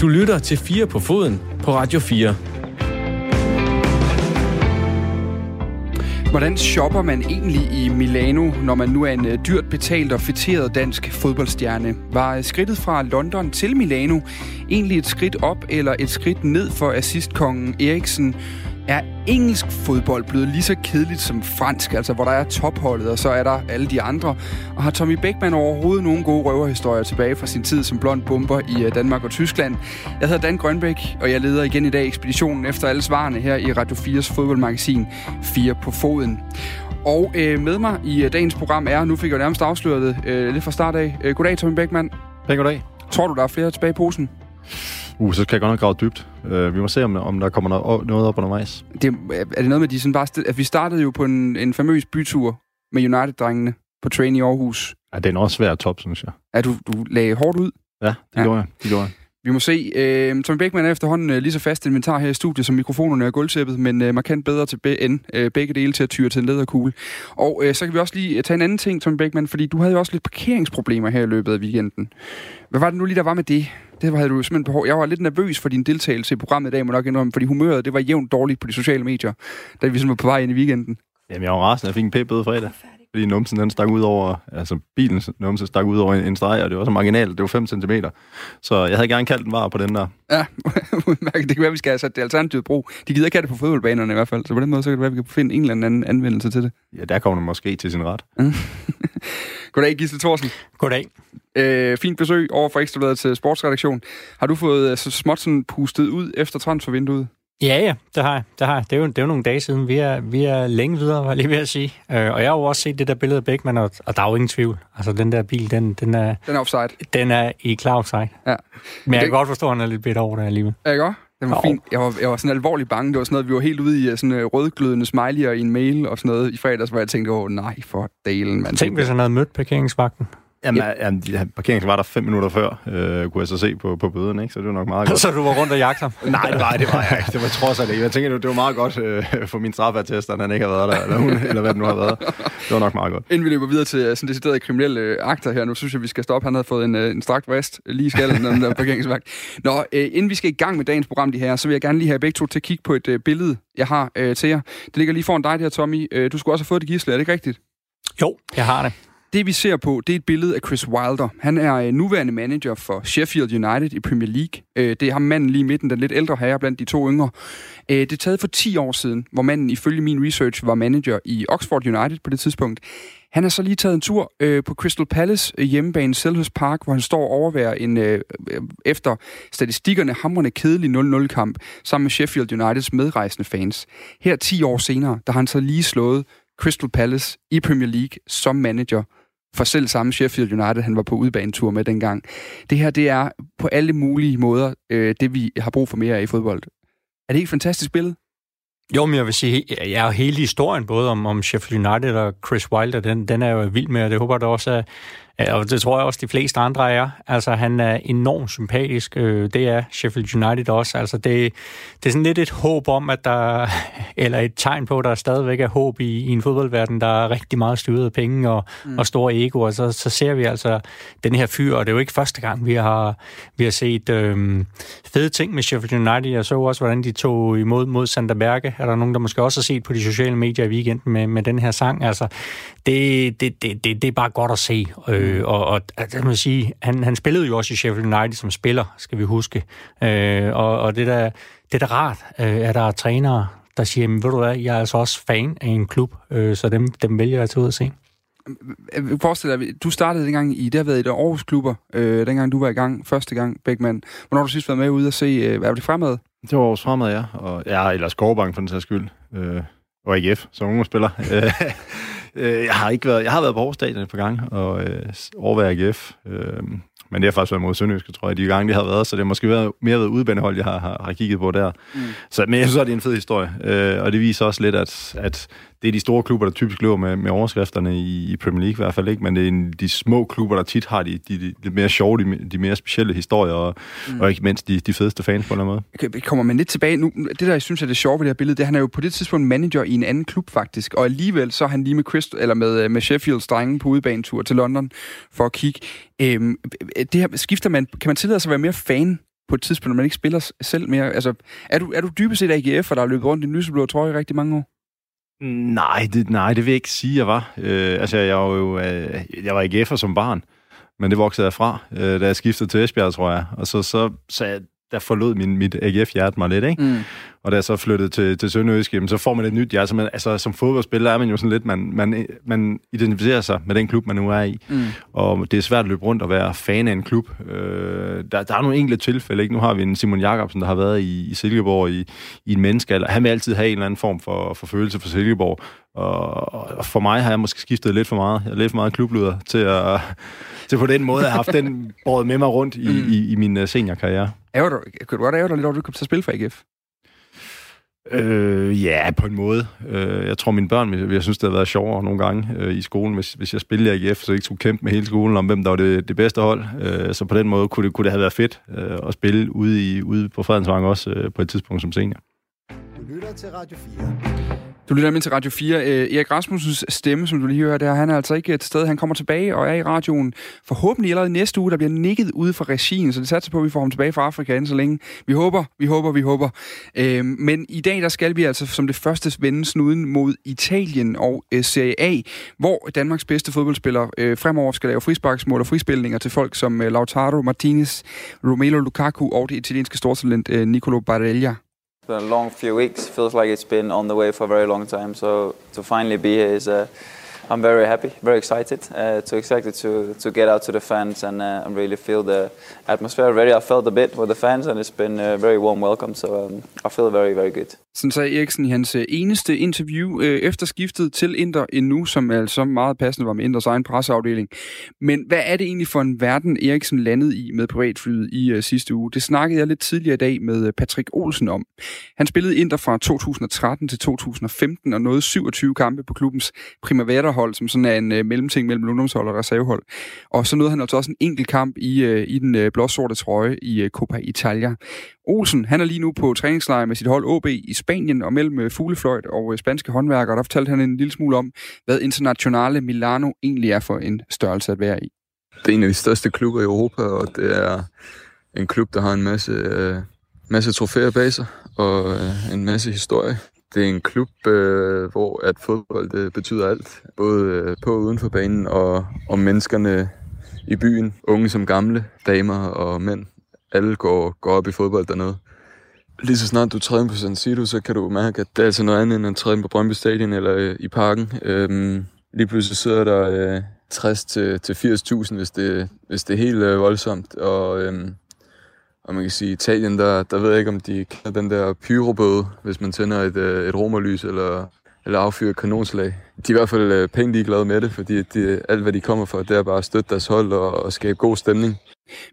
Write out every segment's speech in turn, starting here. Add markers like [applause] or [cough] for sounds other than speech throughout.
Du lytter til 4 på foden på Radio 4. Hvordan shopper man egentlig i Milano, når man nu er en øh, dyrt betalt og fætteret dansk fodboldstjerne? Var øh, skridtet fra London til Milano egentlig et skridt op eller et skridt ned for assistkongen Eriksen? Er engelsk fodbold blevet lige så kedeligt som fransk, altså hvor der er topholdet, og så er der alle de andre? Og har Tommy Beckmann overhovedet nogle gode røverhistorier tilbage fra sin tid som blond bomber i øh, Danmark og Tyskland? Jeg hedder Dan Grønbæk, og jeg leder igen i dag ekspeditionen efter alle svarene her i Radio 4's fodboldmagasin 4 på foden. Og øh, med mig i øh, dagens program er, nu fik jeg nærmest afsløret øh, lidt fra start af. Øh, goddag, Tommy Beckmann. Ja, goddag. Tror du, der er flere tilbage i posen? Uh, så skal jeg godt nok grave dybt. Uh, vi må se, om, om der kommer noget, noget op undervejs. Det, er det noget med, de sådan bare... At vi startede jo på en, en famøs bytur med United-drengene på train i Aarhus. Ja, det er også svært top, synes jeg. Er du, du lagde hårdt ud? Ja, det ja. gjorde jeg. Det gjorde jeg. Vi må se. Øh, Tommy Beckmann er efterhånden øh, lige så fast inventar her i studiet, som mikrofonerne er gulvtæppet, men øh, markant bedre til be- end øh, begge dele til at tyre til en lederkugle. Og øh, så kan vi også lige tage en anden ting, Tommy Beckmann, fordi du havde jo også lidt parkeringsproblemer her i løbet af weekenden. Hvad var det nu lige, der var med det? Det havde du simpelthen behov. Jeg var lidt nervøs for din deltagelse i programmet i dag, må nok indrømme, fordi humøret det var jævnt dårligt på de sociale medier, da vi sådan var på vej ind i weekenden. Jamen, jeg var rasende. Jeg fik en p-bøde fredag. Fordi numsen den stak ud over, altså bilens numse stak ud over en, en streg, og det var så marginalt, det var 5 cm. Så jeg havde gerne kaldt den var på den der. Ja, [laughs] det kan være, vi skal have sat det alternativet brug. De gider ikke have det på fodboldbanerne i hvert fald, så på den måde så kan det være, vi kan finde en eller anden anvendelse til det. Ja, der kommer den måske til sin ret. [laughs] Goddag, Gisle Thorsen. Goddag. Øh, fint besøg over for Ekstrabladet til sportsredaktion. Har du fået så småt sådan pustet ud efter transfervinduet? Ja, ja, det har jeg. Det, har jeg. det, er, jo, det er jo nogle dage siden. Vi er, vi er længe videre, var jeg lige ved at sige. Øh, og jeg har jo også set det der billede af Beckmann, og, og der er jo ingen tvivl. Altså, den der bil, den, den er... Den er offside. Den er i klar offside. Ja. Men jeg det... kan godt forstå, at han er lidt bedt over det alligevel. Ja, ikke det var oh. fint. Jeg var, jeg var sådan alvorligt bange. Det var sådan noget, vi var helt ude i sådan uh, rødglødende smiley'er i en mail og sådan noget i fredags, hvor jeg tænkte, åh nej, for dalen, mand. Tænk, hvis han havde mødt parkeringsvagten. Jamen, ja. jamen parkeringen var der fem minutter før, øh, kunne jeg så se på, på bøden, ikke? så det var nok meget [laughs] godt. så du var rundt og jagte ham? [laughs] Nej, det var, det var jeg ikke. Det var trods alt ikke. Jeg tænker, det var meget godt øh, for min strafattest, at han ikke har været der, eller hun, [laughs] eller hvad det nu har været. Det var nok meget godt. Inden vi løber videre til sådan deciderede kriminelle øh, akter her, nu synes jeg, vi skal stoppe. Han havde fået en, øh, en strakt vest lige i skallen, den der parkeringsvagt. Nå, øh, inden vi skal i gang med dagens program, de her, så vil jeg gerne lige have begge to til at kigge på et øh, billede, jeg har øh, til jer. Det ligger lige foran dig der, Tommy. Øh, du skulle også have fået det gisle, er det ikke rigtigt? Jo, jeg har det. Det vi ser på, det er et billede af Chris Wilder. Han er øh, nuværende manager for Sheffield United i Premier League. Øh, det er ham manden lige i midten, den lidt ældre herre blandt de to yngre. Øh, det er taget for 10 år siden, hvor manden ifølge min research var manager i Oxford United på det tidspunkt. Han har så lige taget en tur øh, på Crystal Palace øh, hjemmebane Selhurst Park, hvor han står og overværer en øh, øh efter statistikkerne hamrende kedelig 0-0-kamp sammen med Sheffield Uniteds medrejsende fans. Her 10 år senere, der har han så lige slået Crystal Palace i Premier League som manager for selv samme Sheffield United, han var på udbanetur med dengang. Det her, det er på alle mulige måder øh, det, vi har brug for mere af i fodbold. Er det ikke et fantastisk billede? Jo, men jeg vil sige, ja, hele historien, både om, om Sheffield United og Chris Wilder, den, den er jo vild med, og det håber jeg da også, at, og det tror jeg også, de fleste andre er. Altså, han er enormt sympatisk. Øh, det er Sheffield United også. Altså, det, det er sådan lidt et håb om, at der... [laughs] Eller et tegn på, at der stadigvæk er håb i, i en fodboldverden, der er rigtig meget styret af penge og, mm. og store ego. Og så, så ser vi altså den her fyr, og det er jo ikke første gang, vi har, vi har set øhm, fede ting med Sheffield United. Jeg så også, hvordan de tog imod mod Santa Berge. Er der nogen, der måske også har set på de sociale medier i weekenden med, med den her sang? Altså, det, det, det, det, det er bare godt at se. Øh, Øh, og, og altså, man sige, han, han spillede jo også i Sheffield United som spiller, skal vi huske. Øh, og, og det der, det er da rart, øh, at der er trænere, der siger, ved du hvad, jeg er altså også fan af en klub, øh, så dem, dem vælger jeg til ud at se. Forestil dig, du startede dengang i, det har været i der Aarhus klubber, øh, dengang du var i gang, første gang, Bækman. Hvornår har du sidst været med ude og se, øh, hvad var det fremad? Det var Aarhus fremad, ja. Og, ja, eller Skovbank for den sags skyld. Øh, og AGF, som unge spiller. [laughs] Øh, jeg har ikke været, jeg har været på Aarhus Stadion et par gange, og øh, overvejer AGF. Øh, men det har faktisk været mod Sønderjyske, tror jeg, de gange, de har været. Så det har måske været, mere været udbanehold, jeg har, har, har kigget på der. Mm. Så, men jeg synes, det er en fed historie. Øh, og det viser også lidt, at, at det er de store klubber, der typisk løber med, med overskrifterne i, i Premier League i hvert fald, ikke? men det er en, de små klubber, der tit har de, de, de, de mere sjove, de, de mere specielle historier, og, mm. og ikke mindst de, de fedeste fans på en eller anden måde. Okay, kommer man lidt tilbage nu, det der jeg synes er det sjove ved det her billede, det er, han er jo på det tidspunkt manager i en anden klub faktisk, og alligevel så er han lige med, Christ, eller med, med Sheffields drenge på udebanetur til London for at kigge. Øhm, det her, skifter man, kan man tillade sig at være mere fan på et tidspunkt, når man ikke spiller selv mere? Altså, er du, er du dybest set AGF, og der har løbet rundt i den lyseblå trøje i rigtig mange år? Nej, det, nej, det vil jeg ikke sige, jeg var. Øh, altså, jeg var jo øh, jeg var AGF'er som barn, men det voksede jeg fra, øh, da jeg skiftede til Esbjerg, tror jeg. Og så, så, så jeg, der forlod min, mit AGF-hjerte mig lidt, ikke? Mm. Og da jeg så flyttede til, til Sønderjysk, så får man et nyt hjerte. man, altså, som fodboldspiller er man jo sådan lidt, man, man, man identificerer sig med den klub, man nu er i. Mm. Og det er svært at løbe rundt og være fan af en klub. Øh, der, der er nogle enkelte tilfælde, ikke? Nu har vi en Simon Jakobsen, der har været i, i Silkeborg i, i en menneskealder. Han vil altid have en eller anden form for, for følelse for Silkeborg. Og, og for mig har jeg måske skiftet lidt for meget. Jeg er lidt for meget klublyder til at til på den måde at have haft den båret med mig rundt i, mm. i, i min uh, seniorkarriere. Ærger du, kan du godt ærge dig lidt over, at du kom til at spille for AGF? Øh, ja, på en måde. Øh, jeg tror, mine børn jeg, jeg synes, det har været sjovere nogle gange øh, i skolen, hvis, hvis jeg spillede i AGF, så jeg ikke skulle kæmpe med hele skolen om, hvem der var det, det bedste hold. Øh, så på den måde kunne det, kunne det have været fedt øh, at spille ude, i, ude på Fredensvang også øh, på et tidspunkt som senior. Du lytter til Radio 4. Du lytter med til Radio 4. Øh, Erik Rasmussens stemme, som du lige hører der, han er altså ikke til stede. Han kommer tilbage og er i radioen forhåbentlig allerede næste uge. Der bliver nikket ude fra regien, så det satser på, at vi får ham tilbage fra Afrika inden så længe. Vi håber, vi håber, vi håber. Øh, men i dag, der skal vi altså som det første vende snuden mod Italien og øh, Serie A, hvor Danmarks bedste fodboldspiller øh, fremover skal lave frisparksmål og frispilninger til folk som øh, Lautaro Martinez, Romelu Lukaku og det italienske stortalent øh, Nicolo Barella. Been a long few weeks. Feels like it's been on the way for a very long time. So to finally be here is, uh, I'm very happy, very excited. Uh, to excited to to get out to the fans and uh, and really feel the atmosphere already. I felt a bit with the fans, and it's been a very warm welcome. So um, I feel very very good. Sådan sagde Eriksen i hans øh, eneste interview øh, efter skiftet til Inter endnu, som altså meget passende var med Inters egen presseafdeling. Men hvad er det egentlig for en verden, Eriksen landede i med privatflyet i øh, sidste uge? Det snakkede jeg lidt tidligere i dag med øh, Patrick Olsen om. Han spillede Inter fra 2013 til 2015 og nåede 27 kampe på klubbens Primavera hold, som sådan er en øh, mellemting mellem ungdomshold og reservehold. Og så nåede han altså også en enkelt kamp i, øh, i den øh, blåsorte trøje i øh, Copa Italia. Olsen, han er lige nu på træningslejr med sit hold OB i Spanien og mellem øh, fuglefløjt og øh, spanske håndværkere. Der fortalte han en lille smule om, hvad Internationale Milano egentlig er for en størrelse at være i. Det er en af de største klubber i Europa, og det er en klub, der har en masse, øh, masse trofæer bag sig og øh, en masse historie. Det er en klub, øh, hvor at fodbold det betyder alt, både øh, på og uden for banen, og, og menneskerne i byen, unge som gamle, damer og mænd alle går, går op i fodbold dernede. Lige så snart du træder på San Siro, så kan du mærke, at det er altså noget andet end at træde på Brøndby Stadion eller øh, i parken. Øhm, lige pludselig sidder der øh, 60 til, til 80.000, hvis det, hvis det er helt øh, voldsomt. Og, øhm, og man kan sige, Italien, der, der ved jeg ikke, om de kender den der pyrobøde, hvis man tænder et, øh, et romerlys eller, eller affyrer et kanonslag. De er i hvert fald øh, pænt ligeglade med det, fordi de, alt, hvad de kommer for, det er bare at støtte deres hold og, og skabe god stemning.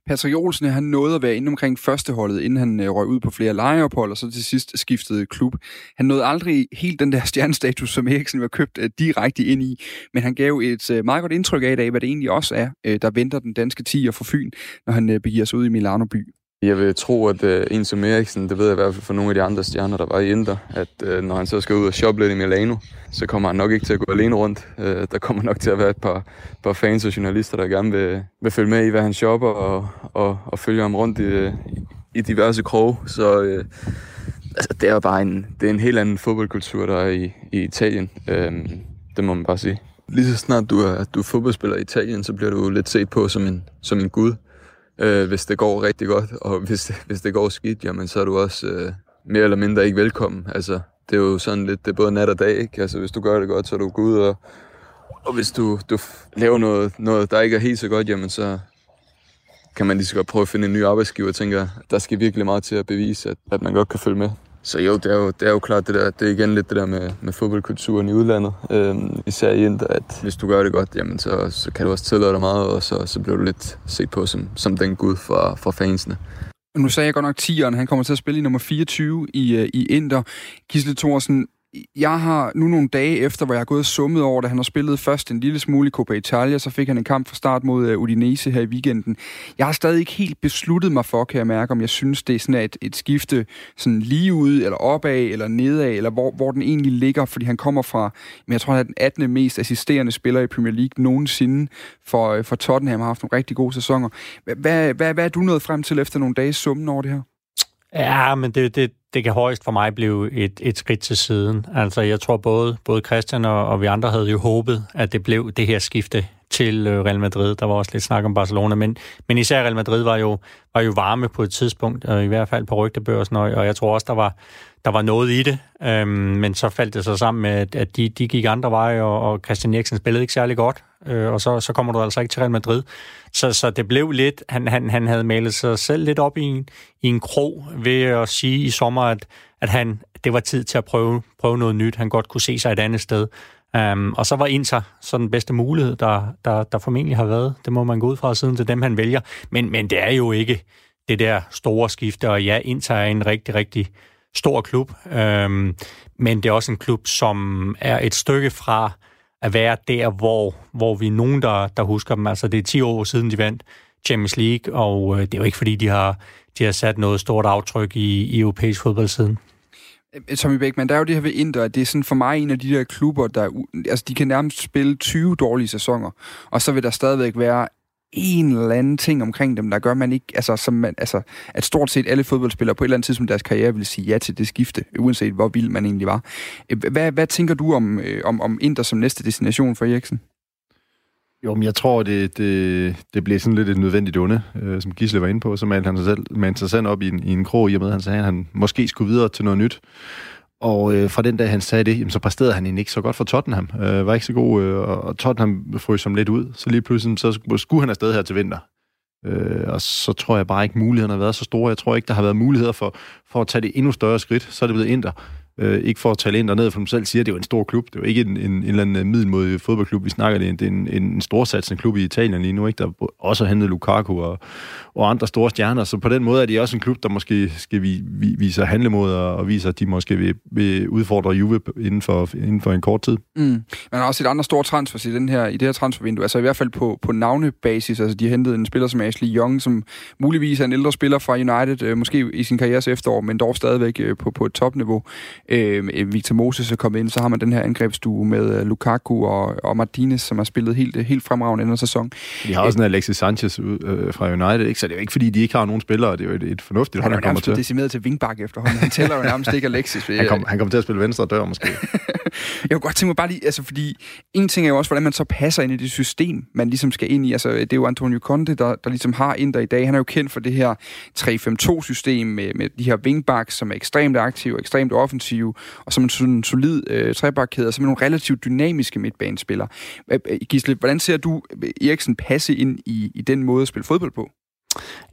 Patrick Olsen, han nåede at være inde omkring førsteholdet, inden han øh, røg ud på flere lejeophold, og så til sidst skiftede klub. Han nåede aldrig helt den der [laughs] stjernestatus, som Eriksen var købt direkte ind i, men han gav et meget godt indtryk af, hvad det egentlig også er, der venter den danske tiger for Fyn, når han begiver sig ud i Milano by. Jeg vil tro, at uh, en som Eriksen, det ved jeg i hvert fald for nogle af de andre stjerner, der var i Inter, at uh, når han så skal ud og shoppe lidt i Milano, så kommer han nok ikke til at gå alene rundt. Uh, der kommer nok til at være et par, par fans og journalister, der gerne vil, vil følge med i, hvad han shopper, og, og, og følge ham rundt i, i diverse kroge. Så uh, altså, det er bare en, det er en helt anden fodboldkultur, der er i, i Italien. Uh, det må man bare sige. Lige så snart du er, du er fodboldspiller i Italien, så bliver du lidt set på som en, som en gud øh, hvis det går rigtig godt, og [laughs] hvis, hvis det går skidt, jamen så er du også øh, mere eller mindre ikke velkommen. Altså, det er jo sådan lidt, det er både nat og dag, ikke? Altså, hvis du gør det godt, så er du god, og, og hvis du, du laver noget, noget, der ikke er helt så godt, jamen så kan man lige så godt prøve at finde en ny arbejdsgiver, og tænker, der skal virkelig meget til at bevise, at, at man godt kan følge med. Så jo, det er jo, det er jo klart, det, der, det er igen lidt det der med, med fodboldkulturen i udlandet. Øhm, især i Inter, at hvis du gør det godt, jamen så, så kan du også tillade dig meget, og så, så bliver du lidt set på som, som den gud fra, fra fansene. Nu sagde jeg godt nok 10'eren, han kommer til at spille i nummer 24 i, øh, i Inter. Gisle Thorsen, jeg har nu nogle dage efter, hvor jeg er gået summet over, da han har spillet først en lille smule i Copa Italia, så fik han en kamp fra start mod øh, Udinese her i weekenden. Jeg har stadig ikke helt besluttet mig for, kan jeg mærke, om jeg synes, det er sådan et, et skifte sådan lige ud, eller opad, eller nedad, eller hvor, hvor den egentlig ligger, fordi han kommer fra, men jeg tror, han er den 18. mest assisterende spiller i Premier League nogensinde for, øh, for Tottenham, har haft nogle rigtig gode sæsoner. Hvad, hvad, hvad er du nået frem til efter nogle dages summen over det her? Ja, men det, det, det kan højst for mig blive et, et skridt til siden. Altså, jeg tror både, både Christian og, og vi andre havde jo håbet, at det blev det her skifte til øh, Real Madrid. Der var også lidt snak om Barcelona, men, men især Real Madrid var jo, var jo varme på et tidspunkt, øh, i hvert fald på rygtebørsen, og, og jeg tror også, der var, der var noget i det, øhm, men så faldt det så sammen med, at de, de gik andre veje, og, og Christian Eriksen spillede ikke særlig godt, øh, og så, så kommer du altså ikke til Real Madrid. Så, så det blev lidt, han, han, han havde malet sig selv lidt op i en, i en krog ved at sige i sommer, at, at han, det var tid til at prøve, prøve noget nyt. Han godt kunne se sig et andet sted. Um, og så var Inter så den bedste mulighed, der, der, der formentlig har været. Det må man gå ud fra siden til dem, han vælger. Men, men det er jo ikke det der store skifte, og ja, Inter er en rigtig, rigtig stor klub, um, men det er også en klub, som er et stykke fra at være der, hvor, hvor vi er nogen, der, der husker dem. Altså, det er 10 år siden, de vandt Champions League, og øh, det er jo ikke, fordi de har, de har sat noget stort aftryk i, i europæisk fodbold siden. Øh, Tommy Bækman, der er jo det her ved Inter, at det er sådan for mig en af de der klubber, der altså de kan nærmest spille 20 dårlige sæsoner, og så vil der stadigvæk være en eller anden ting omkring dem, der gør man ikke, altså, som man, altså, at stort set alle fodboldspillere på et eller andet tidspunkt i deres karriere vil sige ja til det skifte, uanset hvor vild man egentlig var. Øh, hvad, hvad tænker du om, øh, om, om Inter som næste destination for Eriksen? Jo, men jeg tror, det, det, det blev sådan lidt et nødvendigt onde, øh, som Gisle var inde på. Så malte han sig selv malte sig selv op i en, i en krog, i og med, at han sagde, at han måske skulle videre til noget nyt. Og øh, fra den dag, han sagde det, jamen, så præsterede han ikke så godt for Tottenham. Øh, var ikke så god, øh, og Tottenham frøs som lidt ud. Så lige pludselig, så skulle han afsted her til vinter. Øh, og så tror jeg bare ikke, mulighederne har været så store. Jeg tror ikke, der har været muligheder for, for at tage det endnu større skridt. Så er det blevet Inter. Øh, ikke for at tale ind dernede, ned, for de selv siger, at det er jo en stor klub. Det er jo ikke en, en, en eller anden øh, middelmodig fodboldklub, vi snakker det. Det er en, en storsatsende klub i Italien lige nu, ikke? der også har hentet Lukaku og, og andre store stjerner. Så på den måde er det også en klub, der måske skal vi, vi, viser handlemod og, og viser, at de måske vil, vil udfordre Juve inden for, inden for en kort tid. Mm. Man har også et andet stort transfer i, den her, i det her transfervindue, altså i hvert fald på, på navnebasis. Altså de har hentet en spiller som Ashley Young, som muligvis er en ældre spiller fra United, øh, måske i sin karrieres efterår, men dog stadigvæk øh, på, på et topniveau øh, Victor Moses er kommet ind, så har man den her angrebsstue med uh, Lukaku og, og Martinez, som har spillet helt, helt fremragende anden sæson. De har også en Alexis Sanchez øh, fra United, ikke? så det er jo ikke fordi, de ikke har nogen spillere, det er jo et, et fornuftigt hold, han kommer til. Han er decimeret til wingback efterhånden. Han tæller jo nærmest ikke Alexis. han, kom, han kommer til at spille venstre dør måske. [laughs] jeg kunne godt tænke mig bare lige, altså fordi en ting er jo også, hvordan man så passer ind i det system, man ligesom skal ind i. Altså det er jo Antonio Conte, der, der ligesom har Inter i dag. Han er jo kendt for det her 3-5-2-system med, med de her wingbacks, som er ekstremt aktive, ekstremt offensive, og som en sådan solid øh, trebakkæde, og som nogle relativt dynamiske midtbanespillere. Øh, øh, Gisle, hvordan ser du øh, Eriksen passe ind i, i den måde at spille fodbold på?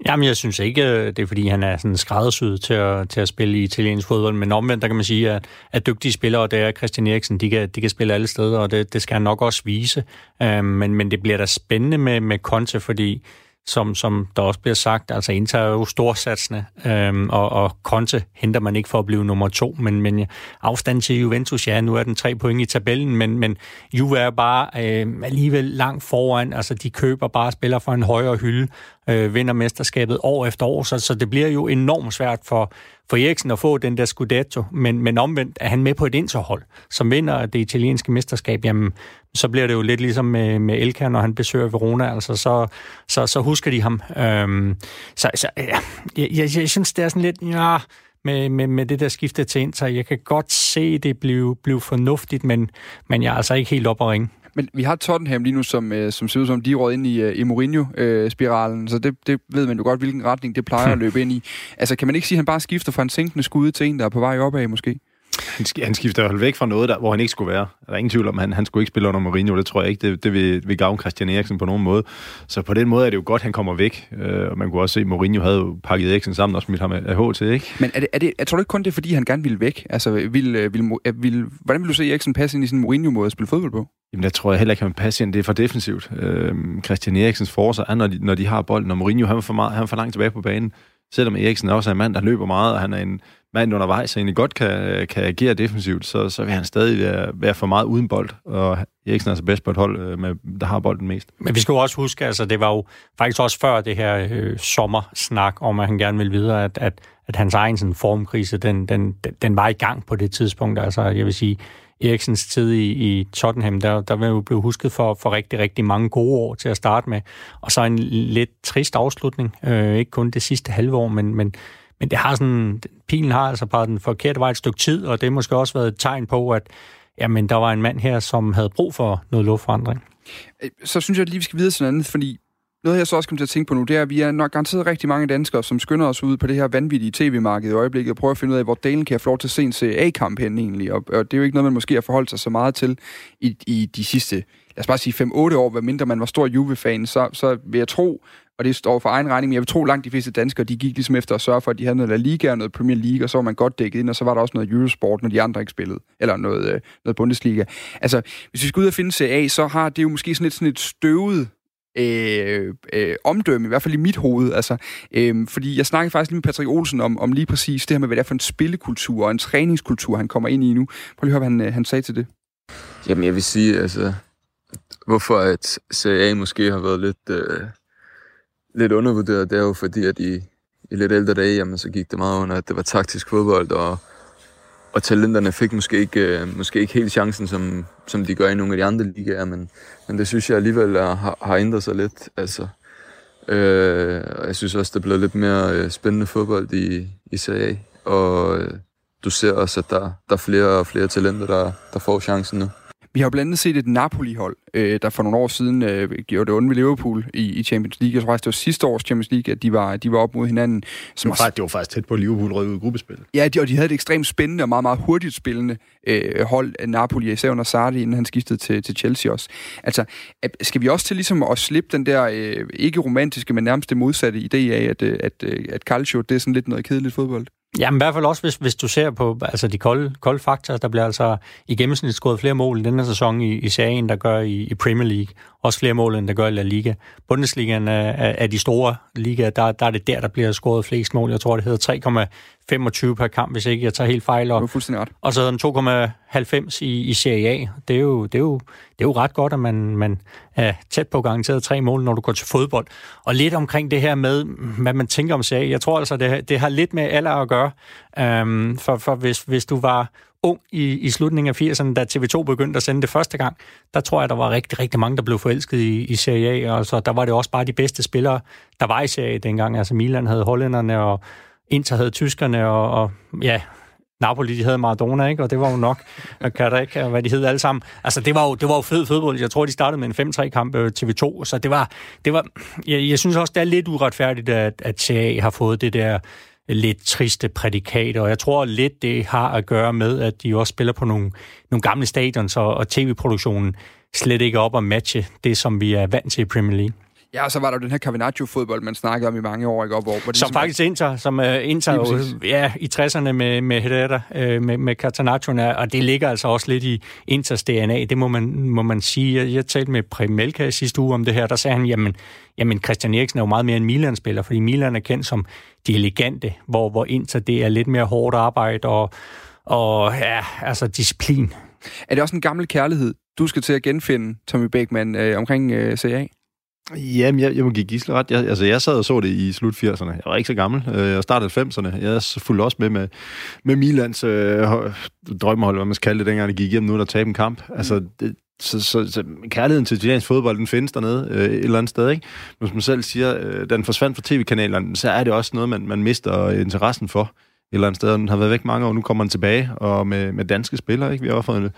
Jamen, jeg synes ikke, øh, det er fordi, han er sådan skræddersyet til at, til at spille i italiensk fodbold, men omvendt, der kan man sige, at, at dygtige spillere, det er Christian Eriksen, de kan, de kan spille alle steder, og det, det skal han nok også vise. Uh, men, men det bliver da spændende med, med Conte, fordi som, som der også bliver sagt, altså Inter er jo storsatsende, øhm, og, og Conte henter man ikke for at blive nummer to, men, men afstanden til Juventus, ja, nu er den tre point i tabellen, men, men Juve er bare øh, alligevel langt foran, altså de køber bare spillere for en højere hylde, øh, vinder mesterskabet år efter år, så, så det bliver jo enormt svært for, for Eriksen at få den der Scudetto, men, men omvendt er han med på et interhold, som vinder det italienske mesterskab, jamen så bliver det jo lidt ligesom med, med Elka, når han besøger Verona, altså så, så, så husker de ham. Øhm, så så ja, jeg, jeg, jeg synes, det er sådan lidt, ja, med, med, med det der skifte til Inter. Jeg kan godt se det blive, blive fornuftigt, men, men jeg er altså ikke helt op at ringe. Men vi har Tottenham lige nu, som, øh, som ser ud som, de er ind i, øh, i Mourinho-spiralen, så det, det ved man jo godt, hvilken retning det plejer at [laughs] løbe ind i. Altså, kan man ikke sige, at han bare skifter fra en sænkende skud til en, der er på vej opad, måske? Han, han skifter jo væk fra noget, der, hvor han ikke skulle være. Der er ingen tvivl om, han, han skulle ikke spille under Mourinho. Det tror jeg ikke, det, det vil, vil gavne Christian Eriksen på nogen måde. Så på den måde er det jo godt, han kommer væk. Øh, og man kunne også se, at Mourinho havde jo pakket Eriksen sammen og smidt ham af H til, ikke? Men er det, er det, jeg tror du ikke kun det er, fordi han gerne vil væk? Altså, vil, øh, vil, øh, vil, hvordan vil du se Eriksen passe ind i sin Mourinho-måde at spille fodbold på? Jamen, jeg tror jeg heller ikke, han passe ind. Det er for defensivt. Øh, Christian Eriksens forsvar er, når de, når de har bolden, og Mourinho han er for, meget, han er for langt tilbage på banen. selvom Eriksen også er en mand, der løber meget, og han er en mand undervejs, og egentlig godt kan, kan agere defensivt, så, så vil han stadig være, være for meget uden bold, og Eriksen er altså bedst på et hold, øh, med, der har bolden mest. Men vi skal jo også huske, altså det var jo faktisk også før det her øh, sommersnak om, at han gerne ville videre, at, at, at hans egen sådan, formkrise, den, den, den var i gang på det tidspunkt. Altså jeg vil sige, Eriksens tid i, i Tottenham, der, der vil jo blive husket for, for rigtig, rigtig mange gode år til at starte med. Og så en lidt trist afslutning. Øh, ikke kun det sidste halve år, men, men, men det har sådan, pilen har altså bare den forkerte vej et stykke tid, og det har måske også været et tegn på, at jamen, der var en mand her, som havde brug for noget luftforandring. Øh, så synes jeg at lige, vi skal videre til noget andet, fordi noget, jeg så også kommer til at tænke på nu, det er, at vi er nok garanteret rigtig mange danskere, som skynder os ud på det her vanvittige tv-marked i øjeblikket og prøver at finde ud af, hvor delen kan jeg få lov til at se en CA-kamp hen egentlig. Og, og det er jo ikke noget, man måske har forholdt sig så meget til i, i de sidste, lad os bare sige 5-8 år, hvad mindre man var stor Juve-fan, så, så vil jeg tro, og det står for egen regning, men jeg vil tro, langt de fleste danskere, de gik ligesom efter at sørge for, at de havde noget La Liga og noget Premier League, og så var man godt dækket ind, og så var der også noget Eurosport, når de andre ikke spillede, eller noget, øh, noget Bundesliga. Altså, hvis vi skal ud og finde CA, så har det jo måske sådan et, sådan et støvet øh, øh, omdømme, i hvert fald i mit hoved. Altså, øh, fordi jeg snakkede faktisk lige med Patrick Olsen om, om lige præcis det her med, hvad det er for en spillekultur og en træningskultur, han kommer ind i nu. Prøv lige at høre, hvad han, øh, han sagde til det. Jamen, jeg vil sige, altså, hvorfor at CA måske har været lidt, øh, lidt undervurderet, det er jo fordi, at i, i lidt ældre dage, jamen, så gik det meget under, at det var taktisk fodbold, og og talenterne fik måske ikke, øh, måske ikke helt chancen, som, som de gør i nogle af de andre ligaer, men, men det synes jeg alligevel er, har, har ændret sig lidt. Altså, øh, jeg synes også, det er blevet lidt mere øh, spændende fodbold i, i CA, og øh, du ser også, at der, der er flere og flere talenter, der, der får chancen nu. Vi har jo blandt andet set et Napoli-hold, øh, der for nogle år siden øh, gjorde det onde ved Liverpool i, i Champions League. Jeg tror faktisk, det var sidste års Champions League, at de var, de var op mod hinanden. Som det, var faktisk, det var faktisk tæt på Liverpool rød ud i gruppespillet. Ja, de, og de havde et ekstremt spændende og meget, meget hurtigt spillende øh, hold af Napoli, især under Sarri, inden han skiftede til, til Chelsea også. Altså, skal vi også til ligesom at slippe den der øh, ikke romantiske, men nærmest det modsatte idé af, at, øh, at, at, at Calcio, det er sådan lidt noget kedeligt fodbold? Jamen i hvert fald også, hvis, hvis du ser på altså de kolde, kolde faktorer, der bliver altså i gennemsnit skåret flere mål i denne sæson i, i serien, der gør i, i Premier League. Også flere mål, end der gør i La Liga. Bundesligaen er, er de store ligaer, der, der er det der, der bliver skåret flest mål. Jeg tror, det hedder 3,25 per kamp, hvis ikke jeg tager helt fejl. Og, fuldstændig ret. Og så den 2,90 i, i Serie A. Det er, jo, det, er jo, det er jo ret godt, at man, man er tæt på garanteret tre mål, når du går til fodbold. Og lidt omkring det her med, hvad man tænker om Serie A. Jeg tror altså, det, det har lidt med alder at gøre. Um, for, for hvis, hvis du var ung i, i slutningen af 80'erne, da TV2 begyndte at sende det første gang, der tror jeg, der var rigtig, rigtig mange, der blev forelsket i, i Serie A, og så der var det også bare de bedste spillere, der var i Serie A dengang. Altså Milan havde hollænderne, og Inter havde tyskerne, og, og ja, Napoli, de havde Maradona, ikke? Og det var jo nok, kan der ikke, hvad de hed alle sammen. Altså, det var jo, det var jo fed fodbold. Jeg tror, de startede med en 5-3 kamp øh, TV2, så det var, det var jeg, jeg synes også, det er lidt uretfærdigt, at, at CA har fået det der lidt triste prædikat, og jeg tror lidt, det har at gøre med, at de også spiller på nogle, nogle gamle stadions, og, og tv-produktionen slet ikke op at matche det, som vi er vant til i Premier League. Ja, og så var der den her Cavenaccio-fodbold, man snakkede om i mange år, ikke? Hvor, hvor det som ligesom faktisk Inter, som uh, Inter jo, ja, i 60'erne med, med Herrera, uh, med, med Catenaccio, og det ligger altså også lidt i Inters DNA, det må man, må man sige. Jeg, jeg talte med Prem Melka i sidste uge om det her, der sagde han, jamen, jamen Christian Eriksen er jo meget mere en Milan-spiller, fordi Milan er kendt som de elegante, hvor, hvor Inter det er lidt mere hårdt arbejde og, og ja, altså disciplin. Er det også en gammel kærlighed, du skal til at genfinde, Tommy Beckmann, øh, omkring øh, CA? Jamen, jeg, jeg må give Gisle ret. Jeg, altså, jeg sad og så det i slut 80'erne. Jeg var ikke så gammel. Øh, jeg startede 90'erne. Jeg fulgte også med med, med Milans øh, drømmehold, hvad man skal kalde det, dengang det gik igennem nu, der tabe en kamp. Mm. Altså, det, så, så, så kærligheden til italiensk fodbold, den findes dernede øh, et eller andet sted, ikke? Hvis man selv siger, øh, den forsvandt fra tv-kanalerne, så er det også noget, man, man mister interessen for et eller andet sted. Den har været væk mange år, nu kommer den tilbage, og med, med danske spillere, ikke? Vi har fået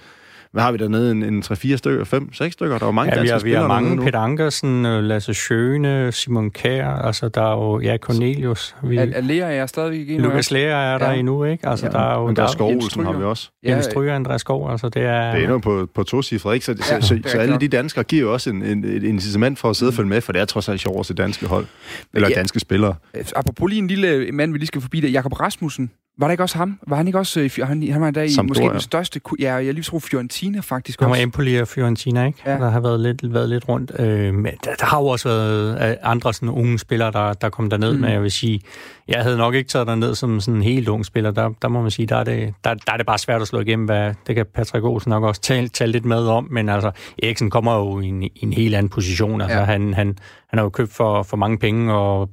hvad har vi dernede? En, en 3-4 stykker, 5-6 stykker? Der var mange ja, danske vi har, spillere vi har mange. Nu. Peter Ankersen, øh, Lasse Schøne, Simon Kær, altså der er jo, ja, Cornelius. Vi, Al- Alea er stadigvæk endnu. Lukas Lea er der ja. endnu, ikke? Altså, ja. der er jo, Men der er Skov har vi også. Ja, Jens Stryger, Andreas Skov, altså det er... Det er endnu på, på to cifre, ikke? Så, ja, så, så, så alle de danskere giver jo også en, en, et incitament for at sidde og følge med, for det er trods alt sjovt at se danske hold, eller ja. danske spillere. Apropos lige en lille mand, vi lige skal forbi der, Jakob Rasmussen, Var det ikke også ham? Var han ikke også... øh, Han, han var der i Sampdoria. måske den største... Ja, jeg lige tror Fiorentina faktisk Han var også. Empoli og Fiorentina, ikke? Ja. Der har været lidt, været lidt rundt. Øh, men der, der har jo også været øh, andre sådan, unge spillere, der, der kom derned, Mm. men jeg vil sige, jeg havde nok ikke taget derned som sådan en helt ung spiller. Der, der må man sige, der er, det, der, der er det bare svært at slå igennem, hvad, det kan Patrick Olsen nok også tale, tale lidt med om, men altså, Eriksen kommer jo i en, i en helt anden position. Altså, ja. han, han, han har jo købt for, for mange penge, og